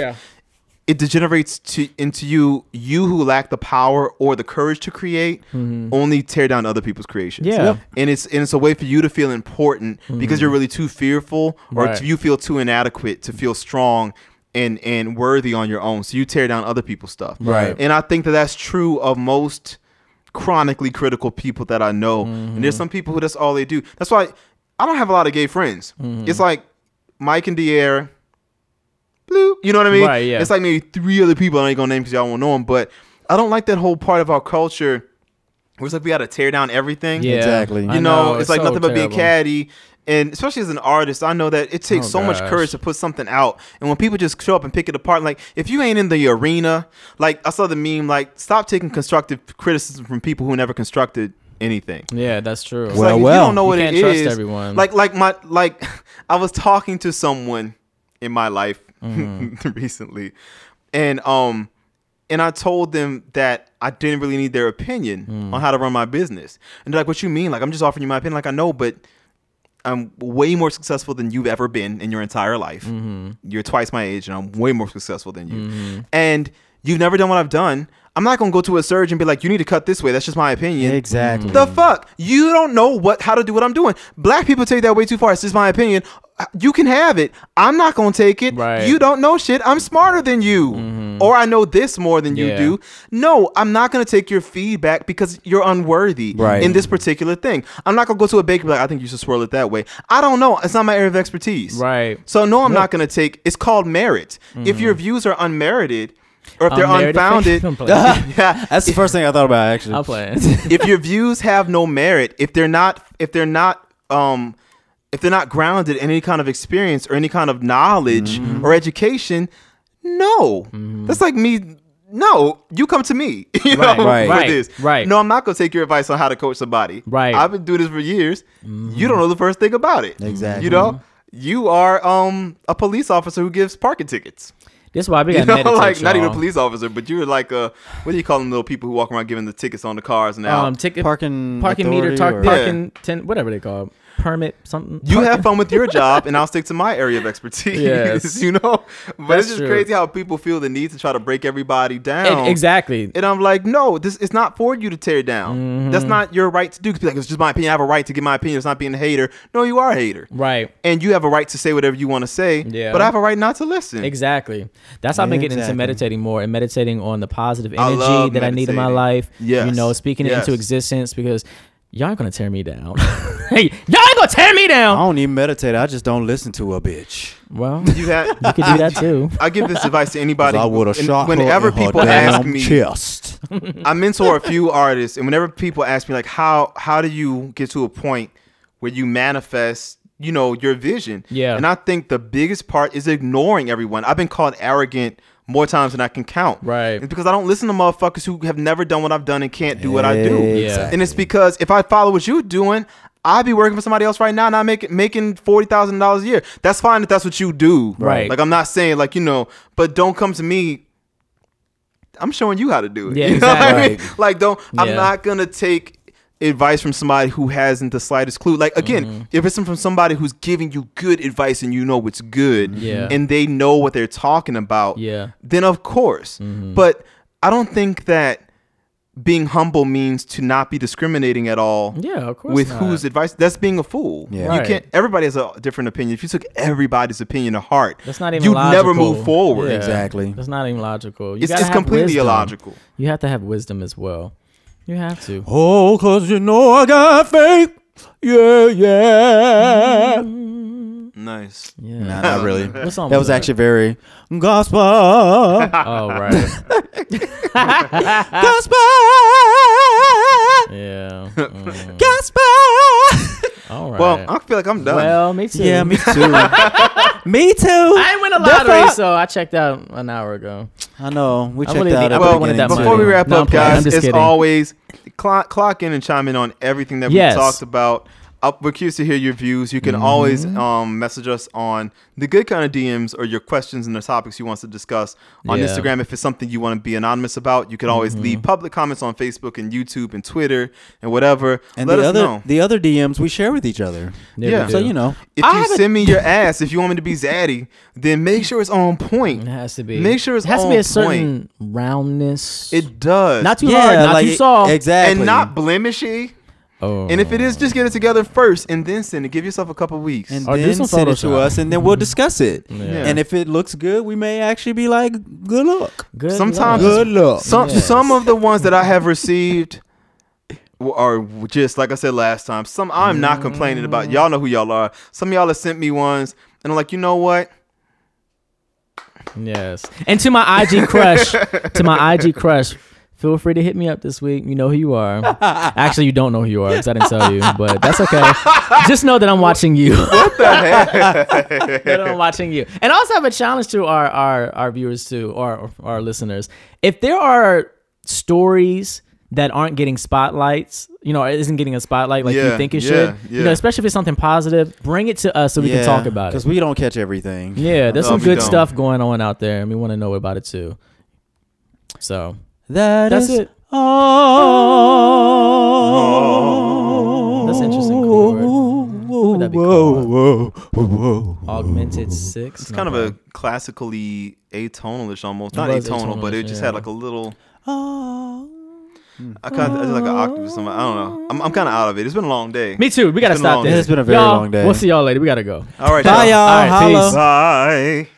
it degenerates to into you you who lack the power or the courage to create only tear down other people's creations. Mm-hmm. Yeah. Yep. And it's and it's a way for you to feel important because you're really too fearful or Right. you feel too inadequate to feel strong and and worthy on your own. So you tear down other people's stuff. Right. And I think that that's true of most chronically critical people that I know. And Mm-hmm. there's some people who that's all they do. That's why I don't have a lot of gay friends. Mm-hmm. It's like Mike and Dier, Blue. You know what I mean? Right, yeah. It's like maybe three other people I ain't gonna name because y'all won't know them. But I don't like that whole part of our culture where it's like we got to tear down everything. Yeah. Exactly. You know, it's, like so nothing but being terrible. catty. And especially as an artist, I know that it takes Oh, so much courage to put something out. And when people just show up and pick it apart, like if you ain't in the arena, like I saw the meme, like stop taking constructive criticism from people who never constructed anything. Yeah, that's true. Well, like, if well. you don't know You what can't it trust is, everyone. Like, like my, like, I was talking to someone in my life Mm-hmm. recently, and um, and I told them that I didn't really need their opinion Mm. on how to run my business, and they're like, "What you mean? Like, I'm just offering you my opinion. Like, I know, but." I'm way more successful than you've ever been in your entire life. Mm-hmm. You're twice my age, and I'm way more successful than you. And you've never done what I've done. I'm not gonna go to a surgeon and be like, "You need to cut this way." That's just my opinion. Exactly. The fuck? You don't know what how to do what I'm doing. Black people take that way too far. It's just my opinion. You can have it. I'm not gonna take it. Right. You don't know shit. I'm smarter than you, or I know this more than you Yeah. do. No, I'm not gonna take your feedback because you're unworthy Right. in this particular thing. I'm not gonna go to a baker like, I think you should swirl it that way. I don't know. It's not my area of expertise. Right. So no, I'm not gonna take. It's called merit. If your views are unmerited, or if they're Unmerited unfounded, yeah, That's the first thing I thought about actually. I'm playing. if your views have no merit, if they're not, if they're not, um, if they're not grounded in any kind of experience or any kind of knowledge Mm-hmm. or education, no, that's like me. No, you come to me, you Right, know, right, right, this. right. No, I'm not gonna take your advice on how to coach somebody. Right. I've been doing this for years. Mm-hmm. You don't know the first thing about it. Exactly. You know, you are um a police officer who gives parking tickets. this is why we You got know, meditate, like not even a police officer, but you're like a what do you call them little people who walk around giving the tickets on the cars now? Um, ticket Parking parking meter, tar- or- parking ten, whatever they call it. Permit something. You have fun with your job, and I'll stick to my area of expertise. Yes. you know, but That's it's just true. crazy how people feel the need to try to break everybody down. E- exactly. And I'm like, no, this it's not for you to tear down. Mm-hmm. That's not your right to do. Be like, it's just my opinion. I have a right to give my opinion. It's not being a hater. No, you are a hater, Right. and you have a right to say whatever you want to say. Yeah. But I have a right not to listen. Exactly. That's how I've been getting into meditating more and meditating on the positive energy love that I need in my life. Yes. You know, speaking it into existence because y'all ain't gonna tear me down. hey, y'all ain't gonna tear me down. I don't even meditate. I just don't listen to a bitch. Well, You had. you could do that too. I give this advice to anybody. I would have shot whenever her in people ask damn me, chest. I mentor a few artists, and whenever people ask me like, how how do you get to a point where you manifest, you know, your vision? Yeah. And I think the biggest part is ignoring everyone. I've been called arrogant more times than I can count. Right. It's because I don't listen to motherfuckers who have never done what I've done and can't do what I do. Yeah. And it's because if I follow what you're doing. I'd be working for somebody else right now, not making making forty thousand dollars a year. That's fine if that's what you do. Right. Like I'm not saying like you know, but don't come to me I'm showing you how to do it. Yeah, you know what I mean? exactly. Like, don't. I'm not gonna take advice from somebody who hasn't the slightest clue. Like, again, Mm-hmm. if it's from somebody who's giving you good advice and you know it's good, Yeah. and they know what they're talking about, Yeah. Mm-hmm. then of course. But I don't think that being humble means to not be discriminating at all. Yeah, of course. With not. whose advice? That's being a fool. Yeah. You can't. Everybody has a different opinion. If you took everybody's opinion to heart, That's not even you'd logical. never move forward. Yeah. Exactly. That's not even logical. You It's, gotta it's completely wisdom. illogical. You have to have wisdom as well. You have to. Oh, cause you know I got faith. Yeah, yeah. Nice. Yeah. Nah, not really. What song That was that? actually very gospel. Oh right. gospel. Yeah. Mm. Gospel. All right. Well, I feel like I'm done. Well, me too. yeah, me too. Me too. I ain't win a The lottery, fuck? so I checked out an hour ago. I know. We I checked really out think- at I the really wanted that too. Before we money. wrap No, I'm up, playing. I'm guys, just as kidding. always, clock, clock in and chime in on everything that Yes. we talked about. Uh, we're curious to hear your views. You can Mm-hmm. always um, message us on the good kind of DMs or your questions and the topics you want to discuss on Yeah. Mm-hmm. Instagram. If it's something you want to be anonymous about, you can always leave public comments on Facebook and YouTube and Twitter and whatever. And Let the us other know. the other DMs we share with each other. Yeah, Yeah. So you know. If I you haven't- send me your ass, if you want me to be zaddy, then make sure it's on point. it has to be. Make sure it's it has to be a certain roundness. It does. not too hard, not too soft. Exactly. and not blemishy. Oh. And if it is, just get it together first and then send it. Give yourself a couple weeks. and Or do then some send it to Photoshop. us, and then we'll discuss it. Yeah. And if it looks good, we may actually be like, "Good luck, Good Sometimes- luck. good luck." Some Yes. some of the ones that I have received w- are just like I said last time. Some I'm not complaining about. Mm. Y'all know who y'all are. Some of y'all have sent me ones, and I'm like, you know what? Yes. And to my IG crush, to my IG crush, feel free to hit me up this week. You know who you are. Actually, you don't know who you are because I didn't tell you, but that's okay. Just know that I'm watching you. What the heck? that I'm watching you. And I also have a challenge to our our, our viewers too, or our listeners. If there are stories that aren't getting spotlights, you know, or isn't getting a spotlight like you think it yeah, should, you know, especially if it's something positive, bring it to us so we can talk about it. because we don't catch everything. Yeah, there's No, some good don't. stuff going on out there, and we want to know about it too. So That That's is it. all. That's interesting chord. What would that be Whoa, whoa, whoa. augmented six. It's kind of a classically atonalish almost. Not was atonal, but it just yeah. had like a little. Oh. I kind of I did like an octave or something. I don't know. I'm, I'm kind of out of it. It's been a long day. Me too. We gotta It's been a stop long this. It's been a very Y'all, long day. We'll see y'all later. We gotta go. All right, Bye, y'all. All right, Holla. peace. Bye.